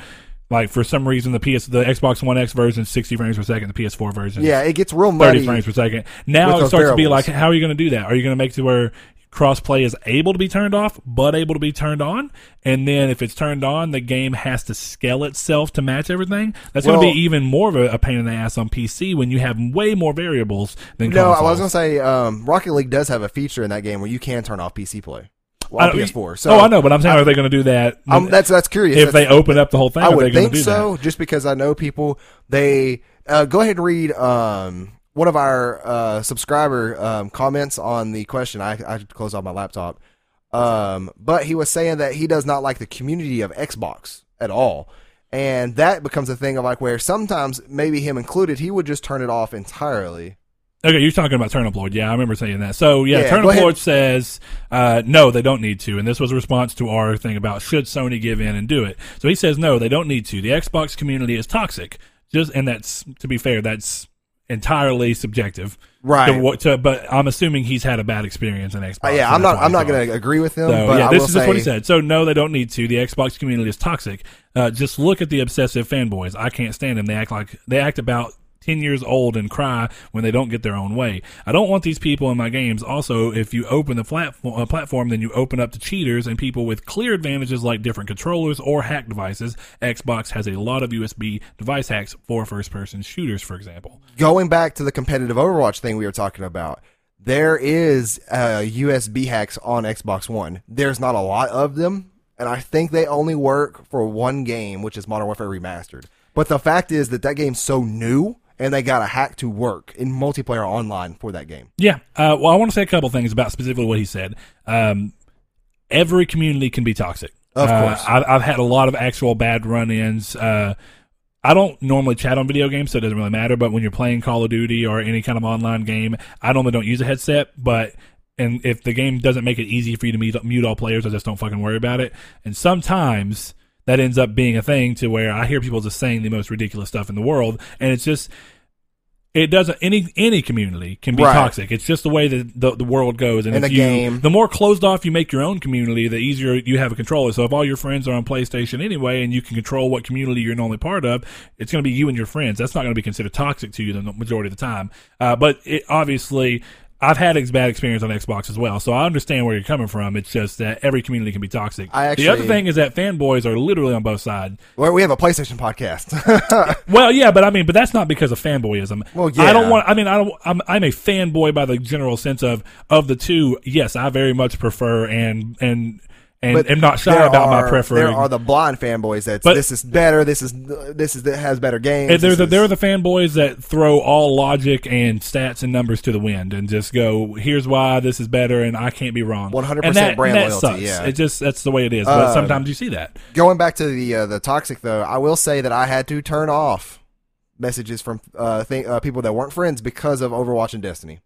Like for some reason, the PS, the Xbox One X version 60 frames per second, the PS4 version, yeah, it gets real muddy. 30 frames per second. Now it starts to be like, how are you going to do that? Are you going to make it to where crossplay is able to be turned off, but able to be turned on? And then if it's turned on, the game has to scale itself to match everything. That's going to be even more of a, a pain in the ass on PC when you have way more variables than No, I was gonna say um, Rocket League does have a feature in that game where you can turn off PC play well, on don't- PS4. So oh, I know, but I'm saying, are they going to do that? Um, that's that's curious. if That's- they open up the whole thing, I are they would think so, just because I know people. They uh, go ahead and read um, one of our uh, subscriber um, comments on the question. I I closed off my laptop, um, but he was saying that he does not like the community of Xbox at all. And that becomes a thing of like where sometimes, maybe him included, he would just turn it off entirely. Okay, you're talking about Turnip Lord. Yeah, I remember saying that. So, yeah, Yeah, Turnip. Lord says, uh, no, they don't need to. And this was a response to our thing about should Sony give in and do it. So he says, no, they don't need to. The Xbox community is toxic. Just And that's, to be fair, that's entirely subjective. Right. To, to, but I'm assuming he's had a bad experience in Xbox. Uh, yeah, I'm not. I'm not going to agree with him. So but yeah, I this is just what he said. So no, they don't need to. The Xbox community is toxic. Uh, just look at the obsessive fanboys. I can't stand them. They act like they act about ten years old and cry when they don't get their own way. I don't want these people in my games. Also, if you open the platform, uh, platform, then you open up to cheaters and people with clear advantages like different controllers or hack devices. Xbox has a lot of USB device hacks for first-person shooters, for example. going back to the competitive Overwatch thing we were talking about, there is uh, USB hacks on Xbox One. There's not a lot of them, and I think they only work for one game, which is Modern Warfare Remastered. But the fact is that that game's so new, and they got a hack to work in multiplayer online for that game. Yeah. Uh, well, I want to say a couple things about specifically what he said. Um, every community can be toxic. Of Uh, course. I, I've had a lot of actual bad run-ins. Uh, I don't normally chat on video games, so it doesn't really matter. But when you're playing Call of Duty or any kind of online game, I normally don't use a headset. But and if the game doesn't make it easy for you to mute, mute all players, I just don't fucking worry about it. And sometimes that ends up being a thing to where I hear people just saying the most ridiculous stuff in the world, and it's just it doesn't any any community can be Right. toxic. It's just the way that the, the world goes. And In if a you, game. the more closed off you make your own community, the easier you have a controller. So if all your friends are on PlayStation anyway, and you can control what community you're normally part of, it's going to be you and your friends. That's not going to be considered toxic to you the majority of the time. Uh, but it, obviously. I've had a bad experience on Xbox as well, so I understand where you're coming from. It's just that every community can be toxic. I the other thing is that fanboys are literally on both sides. Well, we have a PlayStation podcast. Well, yeah, but I mean, but that's not because of fanboyism. Well, yeah, I don't want. I mean, I don't. I'm I'm a fanboy by the general sense of of the two. Yes, I very much prefer and and and am not shy about are, my preference. There are the blind fanboys that this is better. This is this is that has better games. And they're the, is- they're the fanboys that throw all logic and stats and numbers to the wind and just go, "Here's why this is better," and I can't be wrong. 100% And brand that loyalty, Sucks. yeah. It just that's the way it is. But Uh, sometimes you see that. Going back to the uh, the toxic though, I will say that I had to turn off messages from uh, th- uh, people that weren't friends because of Overwatch and Destiny.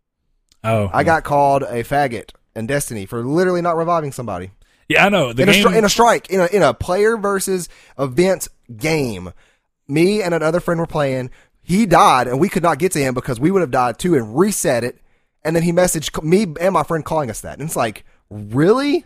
Oh, I got called a faggot in Destiny for literally not reviving somebody yeah, I know the in a, stri- in a strike in a in a player versus event game. Me and another friend were playing. He died, and we could not get to him because we would have died too, and reset it. And then he messaged me and my friend calling us that, and it's like, really?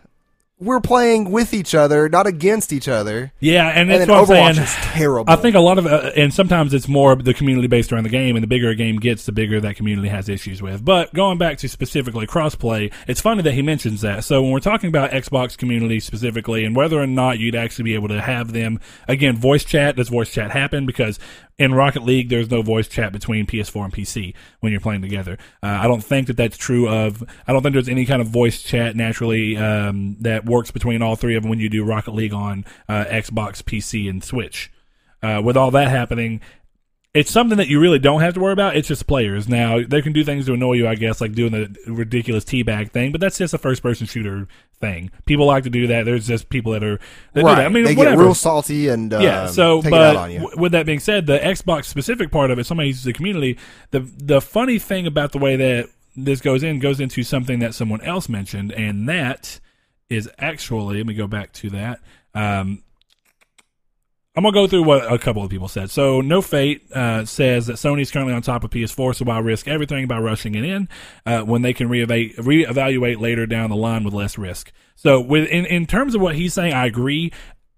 We're playing with each other, not against each other. Yeah, and And that's then what I'm Overwatch saying. is terrible. I think a lot of, uh, and sometimes it's more the community based around the game, and the bigger a game gets, the bigger that community has issues with. But going back to specifically crossplay, it's funny that he mentions that. So when we're talking about Xbox community specifically, and whether or not you'd actually be able to have them again, voice chat does voice chat happen? Because in Rocket League, there's no voice chat between PS4 and PC when you're playing together. Uh, I don't think that that's true of. I don't think there's any kind of voice chat naturally um, that works between all three of them when you do Rocket League on uh, Xbox, PC, and Switch. Uh, with all that happening, it's something that you really don't have to worry about. It's just players. Now they can do things to annoy you, I guess, like doing the ridiculous teabag thing, but that's just a first person shooter thing. People like to do that. There's just people that are that right. that. I mean, they whatever get real salty and um, yeah. So, take but it out on you. w- with that being said, the Xbox specific part of it, somebody uses the community. The the funny thing about the way that this goes in goes into something that someone else mentioned, and that is actually. Let me go back to that. Um, I'm gonna go through what a couple of people said. So, No Fate uh, says that Sony's currently on top of PS4, so why risk everything by rushing it in uh, when they can reeva- reevaluate later down the line with less risk? So, with in, in terms of what he's saying, I agree.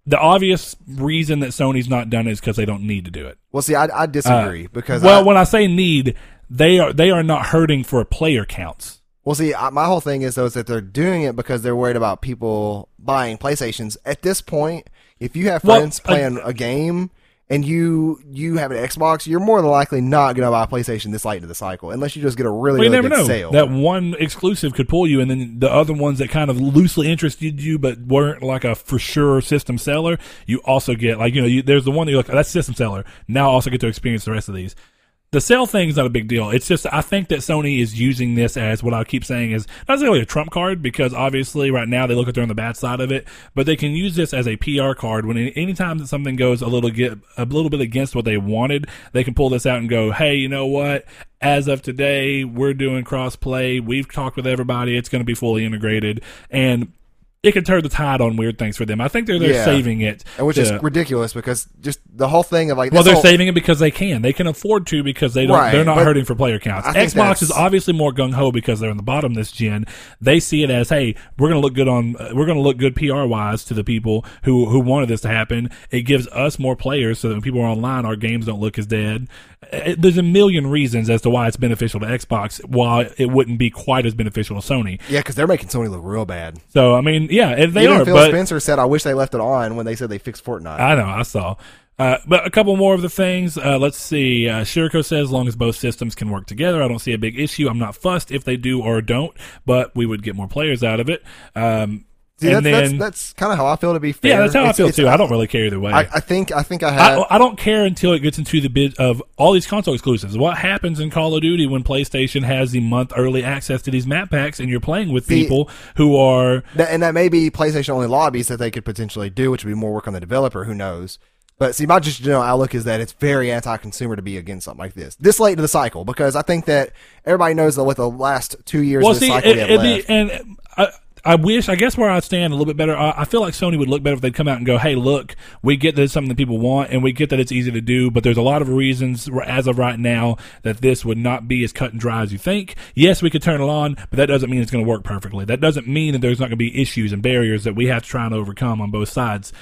The obvious reason that Sony's not done it is because they don't need to do it. well, see, I, I disagree because Uh, Well, I, when I say need, they are they are not hurting for player counts. Well, see, I, my whole thing is though is that they're doing it because they're worried about people buying PlayStations. At this point, if you have friends uh, playing a game and you you have an Xbox, you're more than likely not going to buy a PlayStation this late into the cycle unless you just get a really, Well, really good know. sale. That one exclusive could pull you, and then the other ones that kind of loosely interested you but weren't like a for sure system seller, you also get like you know you, there's the one that you're like oh, that's system seller. Now I also get to experience the rest of these. The sell thing is not a big deal. It's just I think that Sony is using this as what I keep saying is not necessarily a trump card because obviously right now they look at they're on the bad side of it, but they can use this as a PR card when any- anytime that something goes a little get a little bit against what they wanted, they can pull this out and go, hey, you know what? As of today, we're doing cross play. We've talked with everybody. It's going to be fully integrated and. It can turn the tide on weird things for them. I think they're they're Yeah. saving it, which to- is ridiculous because just the whole thing of like well, they're whole- saving it because they can. They can afford to because they don't. Right, they're not hurting for player counts. Xbox is obviously more gung ho because they're in the bottom of this gen. They see it as, hey, we're going to look good on, uh, we're to look good PR wise to the people who who wanted this to happen. It gives us more players, so that when people are online, our games don't look as dead. Uh, There's a million reasons as to why it's beneficial to Xbox, while it wouldn't be quite as beneficial to Sony. yeah, because they're making Sony look real bad. So I mean, yeah, they Even are, Phil but Spencer said, "I wish they left it on when they said they fixed Fortnite." I know, I saw. Uh, but a couple more of the things. Uh, let's see. Uh, Shirko says, as long as both systems can work together, I don't see a big issue. I'm not fussed if they do or don't, but we would get more players out of it. Um, See, that's, then, that's that's kind of how I feel. To be fair, yeah, that's how I feel too. I don't really care either way. I, I think I think I I. I don't care until it gets into the bit of all these console exclusives. What happens in Call of Duty when PlayStation has the month early access to these map packs and you're playing with See- people who are That, and that may be PlayStation only lobbies that they could potentially do, which would be more work on the developer. Who knows? But see, my just general outlook is that it's very anti-consumer to be against something like this this late in the cycle because I think that everybody knows that with the last two years well, of this see, cycle it, we have left. and I, I wish, I guess, where I stand a little bit better. I, I feel like Sony would look better if they'd come out and go, "Hey, look, we get that it's something that people want, and we get that it's easy to do, but there's a lot of reasons as of right now that this would not be as cut and dry as you think. Yes, we could turn it on, but that doesn't mean it's going to work perfectly. That doesn't mean that there's not going to be issues and barriers that we have to try and overcome on both sides."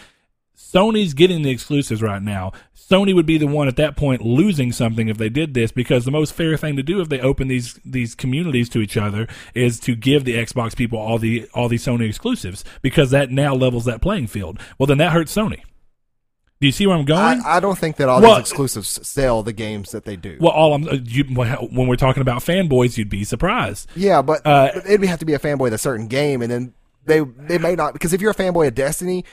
Sony's getting the exclusives right now. Sony would be the one at that point losing something if they did this because the most fair thing to do if they open these these communities to each other is to give the Xbox people all the all these Sony exclusives because that now levels that playing field. Well, then that hurts Sony. Do you see where I'm going? I, I don't think that all Well- these exclusives sell the games that they do. well, all I'm uh, you, when we're talking about fanboys, you'd be surprised. yeah, but Uh, it'd have to be a fanboy of a certain game, and then they they may not because if you're a fanboy of Destiny.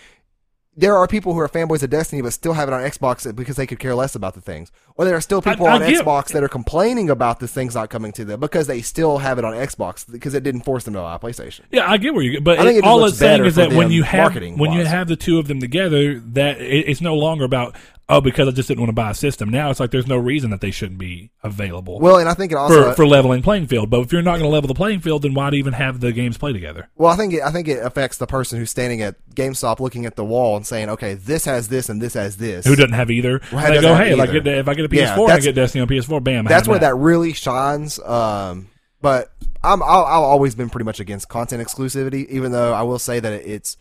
There are people who are fanboys of Destiny but still have it on Xbox because they could care less about the things. Or there are still people I on get- Xbox that are complaining about the things not coming to them because they still have it on Xbox because it didn't force them to buy PlayStation. Yeah, I get where you. But I think it, it all it's saying is that when you have when you have the two of them together, that it, it's no longer about oh because I just didn't want to buy a system. Now it's like there's no reason that they shouldn't be available Well, and I think it also for for leveling playing field. But if you're not going to level the playing field, then why do you even have the games play together? Well, I think it, I think it affects the person who's standing at GameStop looking at the wall and saying, "Okay, this has this and this has this." Who doesn't have either? Well, they go, hey, if I either. get if I get a PS4 Yeah, I get Destiny on PS4, bam. That's where that. that really shines. Um, But I'm I'll, I've always been pretty much against content exclusivity, even though I will say that it's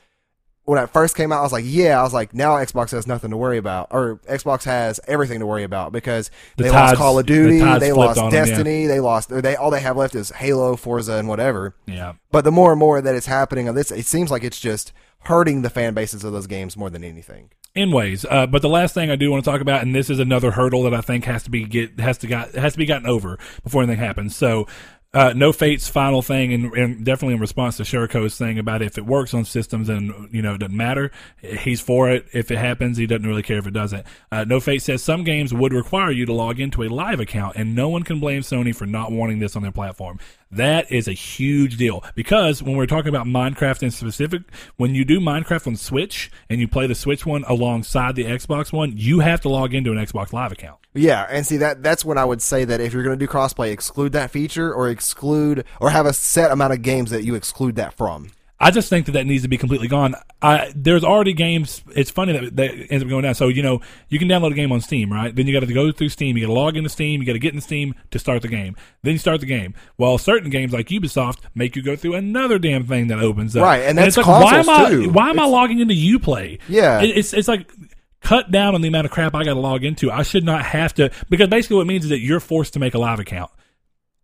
when it first came out, I was like, yeah, I was like, now Xbox has nothing to worry about, or Xbox has everything to worry about because The they tides- lost Call of Duty, tides they lost on 'em, yeah. Destiny, they lost, or they all they have left is Halo, Forza, and whatever. Yeah. But the more and more that it's happening on this, it seems like it's just hurting the fan bases of those games more than anything. Anyways, uh, but the last thing I do want to talk about, and this is another hurdle that I think has to be get has to got has to be gotten over before anything happens. So, uh, no fate's final thing, and, and definitely in response to Sheriko's thing about if it works on systems and you know it doesn't matter, he's for it. If it happens, he doesn't really care if it doesn't. Uh, no fate says some games would require you to log into a live account, and no one can blame Sony for not wanting this on their platform. That is a huge deal because when we're talking about Minecraft in specific, when you do Minecraft on Switch and you play the Switch one alongside the Xbox one, you have to log into an Xbox Live account. Yeah, and see that that's when I would say that if you're going to do crossplay, exclude that feature or exclude or have a set amount of games that you exclude that from. I just think that that needs to be completely gone. I, there's already games. It's funny that that ends up going down. So you know you can download a game on Steam, right? Then you got to go through Steam. You got to log into Steam. You got to get in Steam to start the game. Then you start the game. Well, certain games like Ubisoft make you go through another damn thing that opens up. Right, and that's it's like, why am I? too. Why am I logging into UPlay? Yeah. It- it's it's like cut down on the amount of crap I got to log into. I should not have to because basically what it means is that you're forced to make a live account.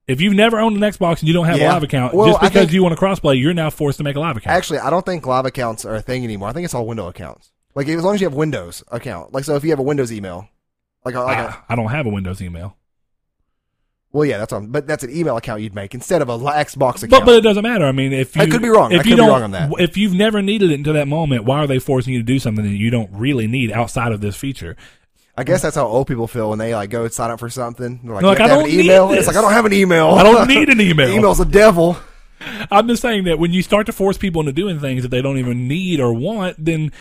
If you've never owned an Xbox and you don't have a live account, Well, just because think- you want to crossplay, you're now forced to make a live account. Actually, I don't think live accounts are a thing anymore. I think it's all window accounts. Like as long as you have Windows account. Like so, if you have a Windows email, like a, like a, I, I don't have a Windows email. Well, yeah, that's on. But that's an email account you'd make instead of a Xbox account. But but it doesn't matter. I mean, if you I could be wrong. If I you could be don't, wrong on that. If you've never needed it until that moment, why are they forcing you to do something that you don't really need outside of this feature? I guess that's how old people feel when they like go sign up for something. They're like, like, have "I don't an need email. It's like I don't have an email. I don't need an email. Email's the devil. I'm just saying that when you start to force people into doing things that they don't even need or want, then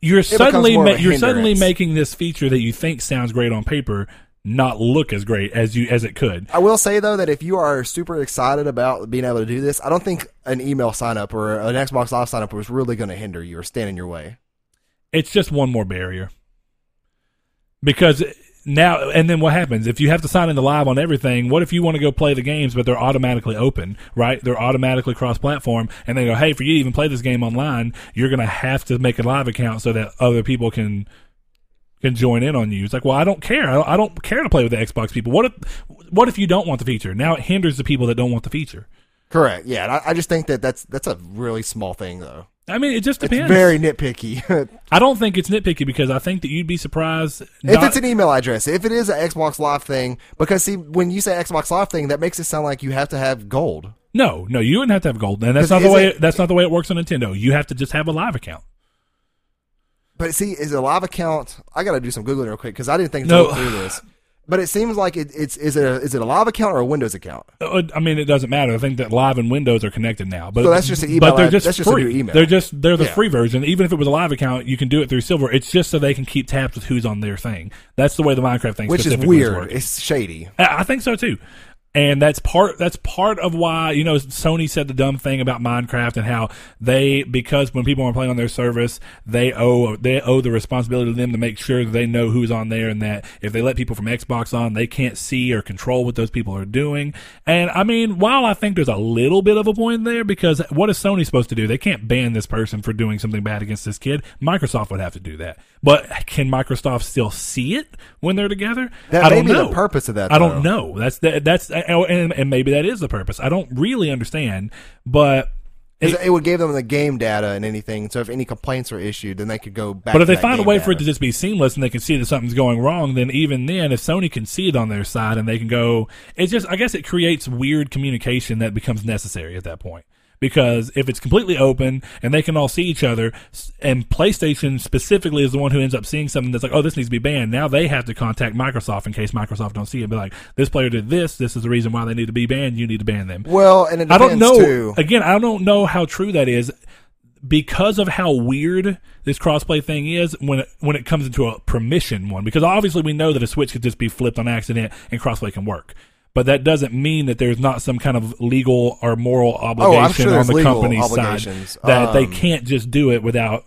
you're suddenly ma- you're suddenly making this feature that you think sounds great on paper not look as great as you as it could. I will say though that if you are super excited about being able to do this, I don't think an email sign up or an Xbox Live sign up was really going to hinder you or stand in your way. it's just one more barrier. Because now, and then what happens if you have to sign in the live on everything? What if you want to go play the games, but they're automatically open, right? They're automatically cross-platform, and they go, "Hey, for you to even play this game online, you're going to have to make a live account so that other people can." Can join in on you. It's like, well, I don't care. I don't, I don't care to play with the Xbox people. What if, what if you don't want the feature? Now it hinders the people that don't want the feature. Correct. Yeah, I, I just think that that's that's a really small thing though. I mean, it just It's depends. very nitpicky. I don't think it's nitpicky because I think that you'd be surprised. if it's an email address, if it is an Xbox Live thing, because see, when you say Xbox Live thing, that makes it sound like you have to have gold. No, no, you wouldn't have to have gold, and that's not the way. it- that's not the way it works on Nintendo. You have to just have a live account. But see, is a live account? I got to do some googling real quick because I didn't think to No. look through this. But it seems like it, it's is it a, is it a live account or a Windows account? Uh, I mean, it doesn't matter. I think that Live and Windows are connected now, but So that's just an email But they're just that's just free. email. They're just they're the Yeah. free version. Even if it was a live account, you can do it through Silver. It's just so they can keep tabs with who's on their thing. That's the way the Minecraft thing, Which is weird. It's shady. I I think so too. And that's part that's part of why, you know, Sony said the dumb thing about Minecraft and how they because when people are playing on their service, they owe they owe the responsibility to them to make sure that they know who's on there and that if they let people from Xbox on, they can't see or control what those people are doing. And I mean, while I think there's a little bit of a point there because what is Sony supposed to do? They can't ban this person for doing something bad against this kid. Microsoft would have to do that. But can Microsoft still see it when they're together? That I may don't be know. the purpose of that. I don't know. That's the, that's and, and maybe that is the purpose. I don't really understand, but it- It, would give them the game data and anything. So if any complaints are issued, then they could go back. but if they find a way for it to just be seamless and they can see that something's going wrong, then even then, if Sony can see it on their side and they can go, it's just I guess it creates weird communication that becomes necessary at that point. Because if it's completely open and they can all see each other, and PlayStation specifically is the one who ends up seeing something that's like, oh, this needs to be banned. Now they have to contact Microsoft in case Microsoft don't see it. Be like, this player did this. This is the reason why they need to be banned. You need to ban them. well, and it I don't know. too. Again, I don't know how true that is because of how weird this crossplay thing is when it, when it comes into a permission one. Because obviously we know that a switch could just be flipped on accident and crossplay can work. But that doesn't mean that there's not some kind of legal or moral obligation Oh, sure on the company's side that they Um, can't just do it without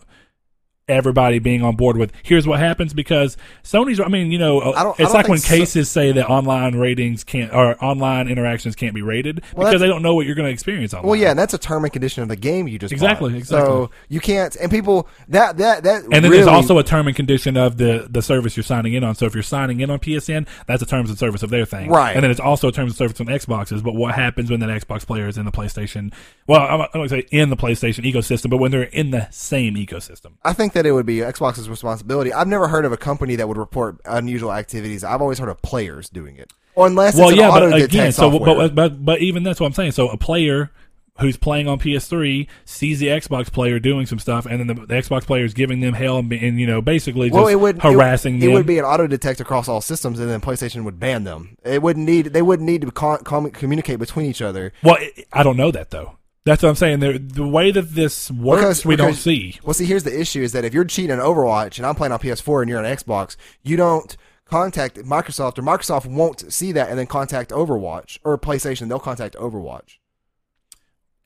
everybody being on board with here's what happens because Sony's I mean you know uh, I don't- I it's don't like when so- cases say that online ratings can't or online interactions can't be rated Well, because they don't know what you're going to experience online. Well, yeah, and that's a term and condition of the game you just Exactly, bought. exactly. So you can't, and people that that that And then really, there's also a term and condition of the the service you're signing in on. So if you're signing in on PSN, that's a terms and service of their thing, Right. And then it's also a terms and service on Xboxes. But what happens when that Xbox player is in the PlayStation? Well, I'm not going to say in the PlayStation ecosystem, but when they're in the same ecosystem. I think that it would be Xbox's responsibility. I've never heard of a company that would report unusual activities. I've always heard of players doing it, or unless Well, it's yeah, but again, so but, but but even that's what I'm saying. So a player who's playing on PS3 sees the Xbox player doing some stuff, and then the, the Xbox player is giving them hell and, and you know basically just well, it would harassing it, them. It would be an auto detect across all systems, and then PlayStation would ban them. It wouldn't need. They wouldn't need to con- com- communicate between each other. Well, I- I don't know that though. That's what I'm saying. The, the way that this works, Because- we don't see. Well, see, here's the issue: is that if you're cheating in Overwatch and I'm playing on PS4 and you're on Xbox, you don't contact Microsoft, or Microsoft won't see that and then contact Overwatch or PlayStation. They'll contact Overwatch.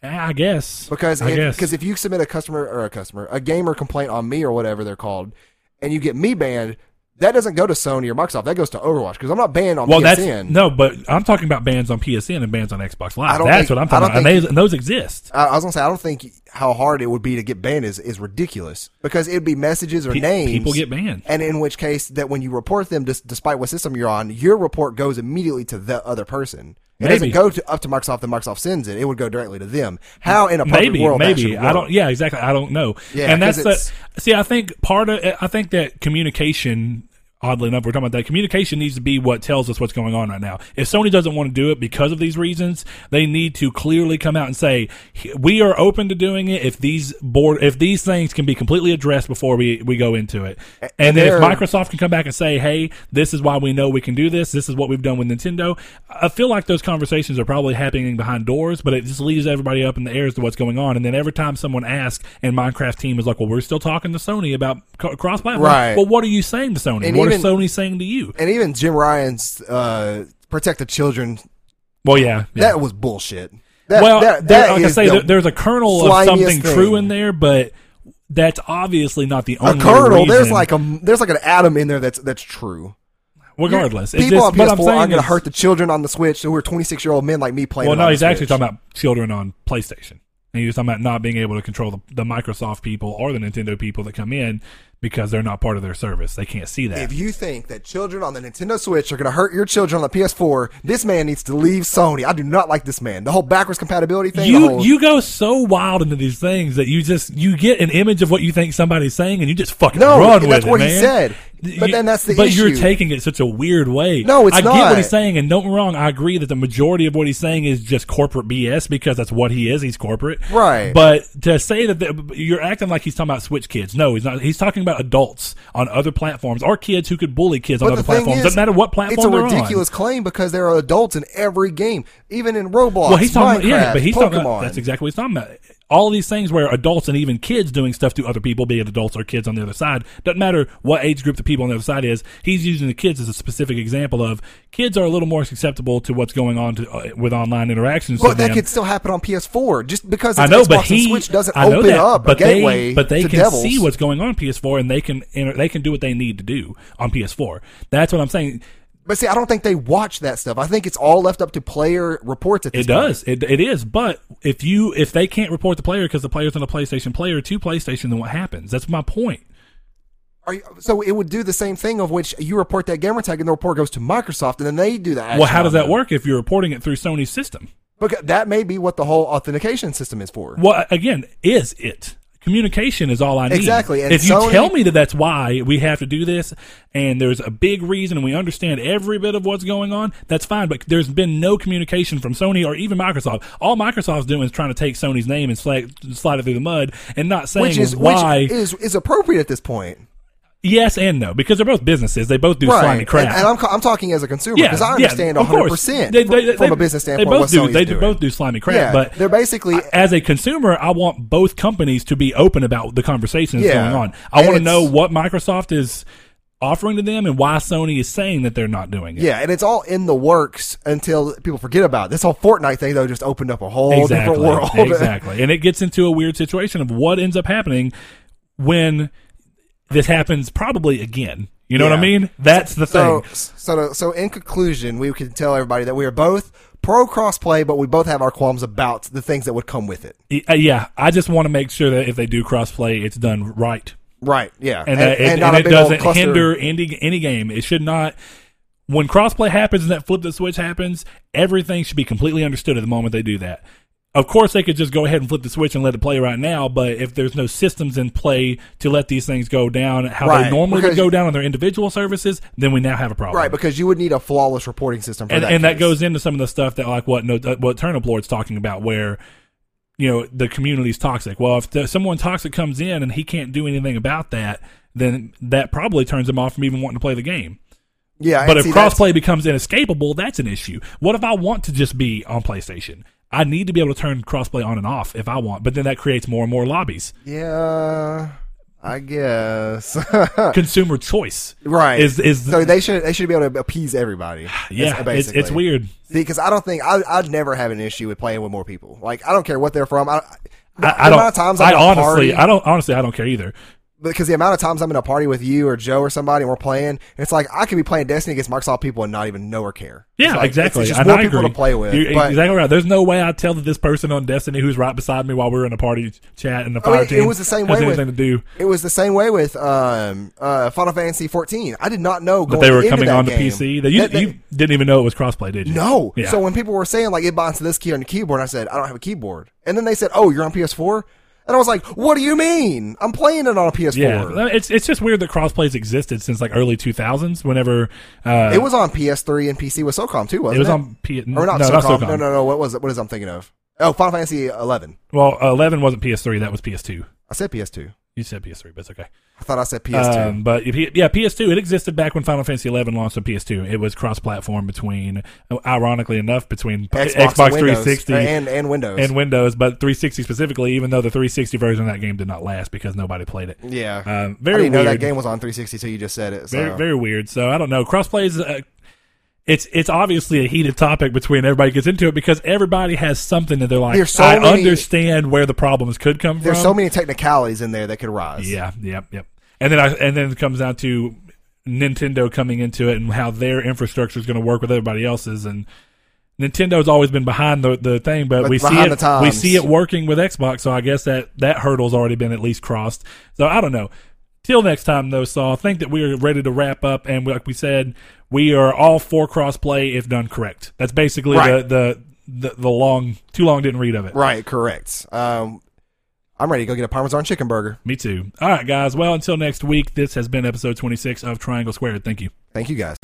I guess Because I if, guess. because if you submit a customer or a customer a gamer complaint on me or whatever they're called, and you get me banned, that doesn't go to Sony or Microsoft. That goes to Overwatch because I'm not banned on well, PSN. that's no, but I'm talking about bans on PSN and bans on Xbox Live. That's think- what I'm talking about, and they, and those exist. I, I was gonna say I don't think how hard it would be to get banned is is ridiculous because it'd be messages or Pe- names. people get banned. and in which case that when you report them, dis- despite what system you're on, your report goes immediately to the other person. It doesn't Maybe. go to up to Microsoft. Then Microsoft sends it. It would go directly to them. How in a perfect maybe world maybe i don't yeah exactly i don't know Yeah, and that's the see i think part of i think that communication oddly enough we're talking about that. Communication needs to be what tells us what's going on right now. If sony doesn't want to do it because of these reasons they need to clearly come out and say we are open to doing it if these board if these things can be completely addressed before we we go into it. And, and then if microsoft can come back and say hey this is why we know we can do this. This is what we've done with nintendo. I feel like those conversations are probably happening behind doors but it just leaves everybody up in the air as to what's going on. And then every time someone asks and minecraft team is like well we're still talking to sony about cross platform Right. well what are you saying to sony? And what even- sony saying to you And even Jim Ryan's uh, protect the children well yeah, yeah. that was bullshit. That, well that, that like i say the- there, there's a kernel of something true in there but that's obviously not the a only kernel. There's like a there's like an atom in there that's that's true. regardless People just, on what I'm PS4 aren't going to hurt the children on the Switch who are 26 year old men like me playing. Well, no, he's actually talking about children on PlayStation. And he was talking about not being able to control the, the Microsoft people or the Nintendo people that come in because they're not part of their service. They can't see that. If you think that children on the Nintendo Switch are going to hurt your children on the PS4, this man needs to leave Sony. I do not like this man. The whole backwards compatibility thing. you whole- you go so wild into these things that you just you get an image of what you think somebody's saying and you just fucking No, run with that's it, what he man. said. But then that's the but issue. you're taking it such a weird way. No, it's I get what he's saying, and don't wrong. I agree that the majority of what he's saying is just corporate BS because that's what he is. He's corporate, Right. But to say that the, you're acting like he's talking about Switch kids, no, he's not. He's talking about adults on other platforms or kids who could bully kids on other platforms. is, Doesn't matter what platform It's a ridiculous on. claim because there are adults in every game, even in Roblox, Well, he's talking Minecraft, about, yeah, but he's Pokemon. talking about, that's exactly what he's talking about. All these things where adults and even kids doing stuff to other people, be it adults or kids on the other side, doesn't matter what age group the people on the other side is. He's using the kids as a specific example of kids are a little more susceptible to what's going on to, uh, with online interactions. But that them. could still happen on PS4 just because I it's know, Xbox but and he Switch doesn't I know open that, up but a gateway they, but they can devils. see what's going on PS4 and they can they can do what they need to do on PS4. That's what I'm saying. But see, I don't think they watch that stuff. I think it's all left up to player reports at this It does. It, it is. But if you if they can't report the player because the player's on a PlayStation player to PlayStation, then what happens? That's my point. Are you, so it would do the same thing of which you report that gamer tag and the report goes to Microsoft and then they do that. Well, how does that work if you're reporting it through Sony's system? Because that may be what the whole authentication system is for. Well, again, is it? Communication is all I need. Exactly, and if you Sony- tell me that that's why we have to do this, and there's a big reason, and we understand every bit of what's going on, that's fine. But there's been no communication from Sony or even Microsoft. All Microsoft's doing is trying to take Sony's name and slide, slide it through the mud, and not saying Which is why. which is is appropriate at this point, yes and no, because they're both businesses. They both do slimy crap. And, and I'm I'm talking as a consumer yeah, because I yeah, understand of 100 course. percent They- they- from they- a business standpoint. they both do. They doing. do both do slimy crap, Yeah, but they're basically as a consumer, I want both companies to be open about the conversations Yeah. going on. I want to know what Microsoft is offering to them and why Sony is saying that they're not doing it. Yeah, and it's all in the works until people forget about it. This whole Fortnite thing though just opened up a whole exactly. different world. exactly. And it gets into a weird situation of what ends up happening when this happens probably again. You know what I mean? That's the So, thing. so, so in conclusion, we can tell everybody that we are both pro crossplay, but we both have our qualms about the things that would come with it. Uh, yeah, I just want to make sure that if they do crossplay, it's done right. Right. Yeah. and, that it, not and it doesn't hinder any any game. It should not. When crossplay happens and that flip the switch happens, everything should be completely understood at the moment they do that. Of course, they could just go ahead and flip the switch and let it play right now. But if there's no systems in play to let these things go down how Right, they normally would because- go down on their individual services, then we now have a problem. Right, because you would need a flawless reporting system for and that. and that case. goes into some of the stuff that like what no, uh, what Turnip Lord's talking about, where you know the community's toxic. Well, if the, someone toxic comes in and he can't do anything about that, then that probably turns him off from even wanting to play the game. Yeah, But if see, that's- crossplay becomes inescapable, that's an issue. What if I want to just be on PlayStation? I need to be able to turn crossplay on and off if I want, but then that creates more and more lobbies. Yeah, I guess. Consumer choice right. is is so they should they should be able to appease everybody. yeah, it's, basically. it's weird. Because I don't think I, I'd never have an issue with playing with more people. Like I don't care what they're from. I, I, I don't. times I a honestly, party, I don't honestly, I don't care either. Because the amount of times I'm in a party with you or Joe or somebody and we're playing, it's like I could be playing Destiny against Microsoft people and not even know or care. Yeah, like, exactly. It's, it's just more I people agree. to play with. You're but, exactly right. There's no way I'd tell that this person on Destiny who's right beside me while we were in a party chat and the I mean, fire it was the same has way with- to do. It was the same way with um, uh, Final Fantasy 14. I did not know But going they were coming on the PC. That you, that- that- you didn't even know it was crossplay, did you? No. Yeah. So when people were saying like it binds to this key on the keyboard, I said I don't have a keyboard, and then they said, "Oh, you're on PS4," and I was like, "What do you mean? I'm playing it on a PS4." Yeah, it's it's just weird that crossplays existed since like early 2000s. Whenever uh, It was on PS3 and PC with SOCOM too, wasn't it it? was on P- or not, no, SOCOM. not SOCOM. No, no, no. What was it? What is I'm thinking of? Oh, Final Fantasy 11. Well, 11 wasn't PS3. That was PS2. I said PS2. You said PS3, but it's okay. I thought I said PS2. Um, but yeah, PS2. It existed back when Final Fantasy 11 launched on PS2. It was cross-platform between, ironically enough, between Xbox, Xbox, and 360 uh, and and Windows. and Windows, but 360 specifically. Even though the 360 version of that game did not last because nobody played it. yeah, Um, I very didn't know that game was on 360 till you just said it. So. Very, very weird. So I don't know. Crossplay is. Uh, it's it's obviously a heated topic between everybody gets into it because everybody has something that they're like. There's so I many- understand where the problems could come There's from. There's so many technicalities in there that could rise. Yeah, yep, yep. And then I and then it comes down to Nintendo coming into it and how their infrastructure is going to work with everybody else's and Nintendo's always been behind the the thing, but, But we see it we see it working with Xbox, so I guess that that hurdle's already been at least crossed. So I don't know. Till next time, though, Saul, I think that we are ready to wrap up, and like we said, we are all for crossplay if done correct. That's basically Right. the, the the the long too long didn't read of it. Right, correct. Um, I'm ready to go get a Parmesan chicken burger. Me too. All right, guys. Well, until next week, this has been episode 26 of Triangle Squared. Thank you. Thank you guys.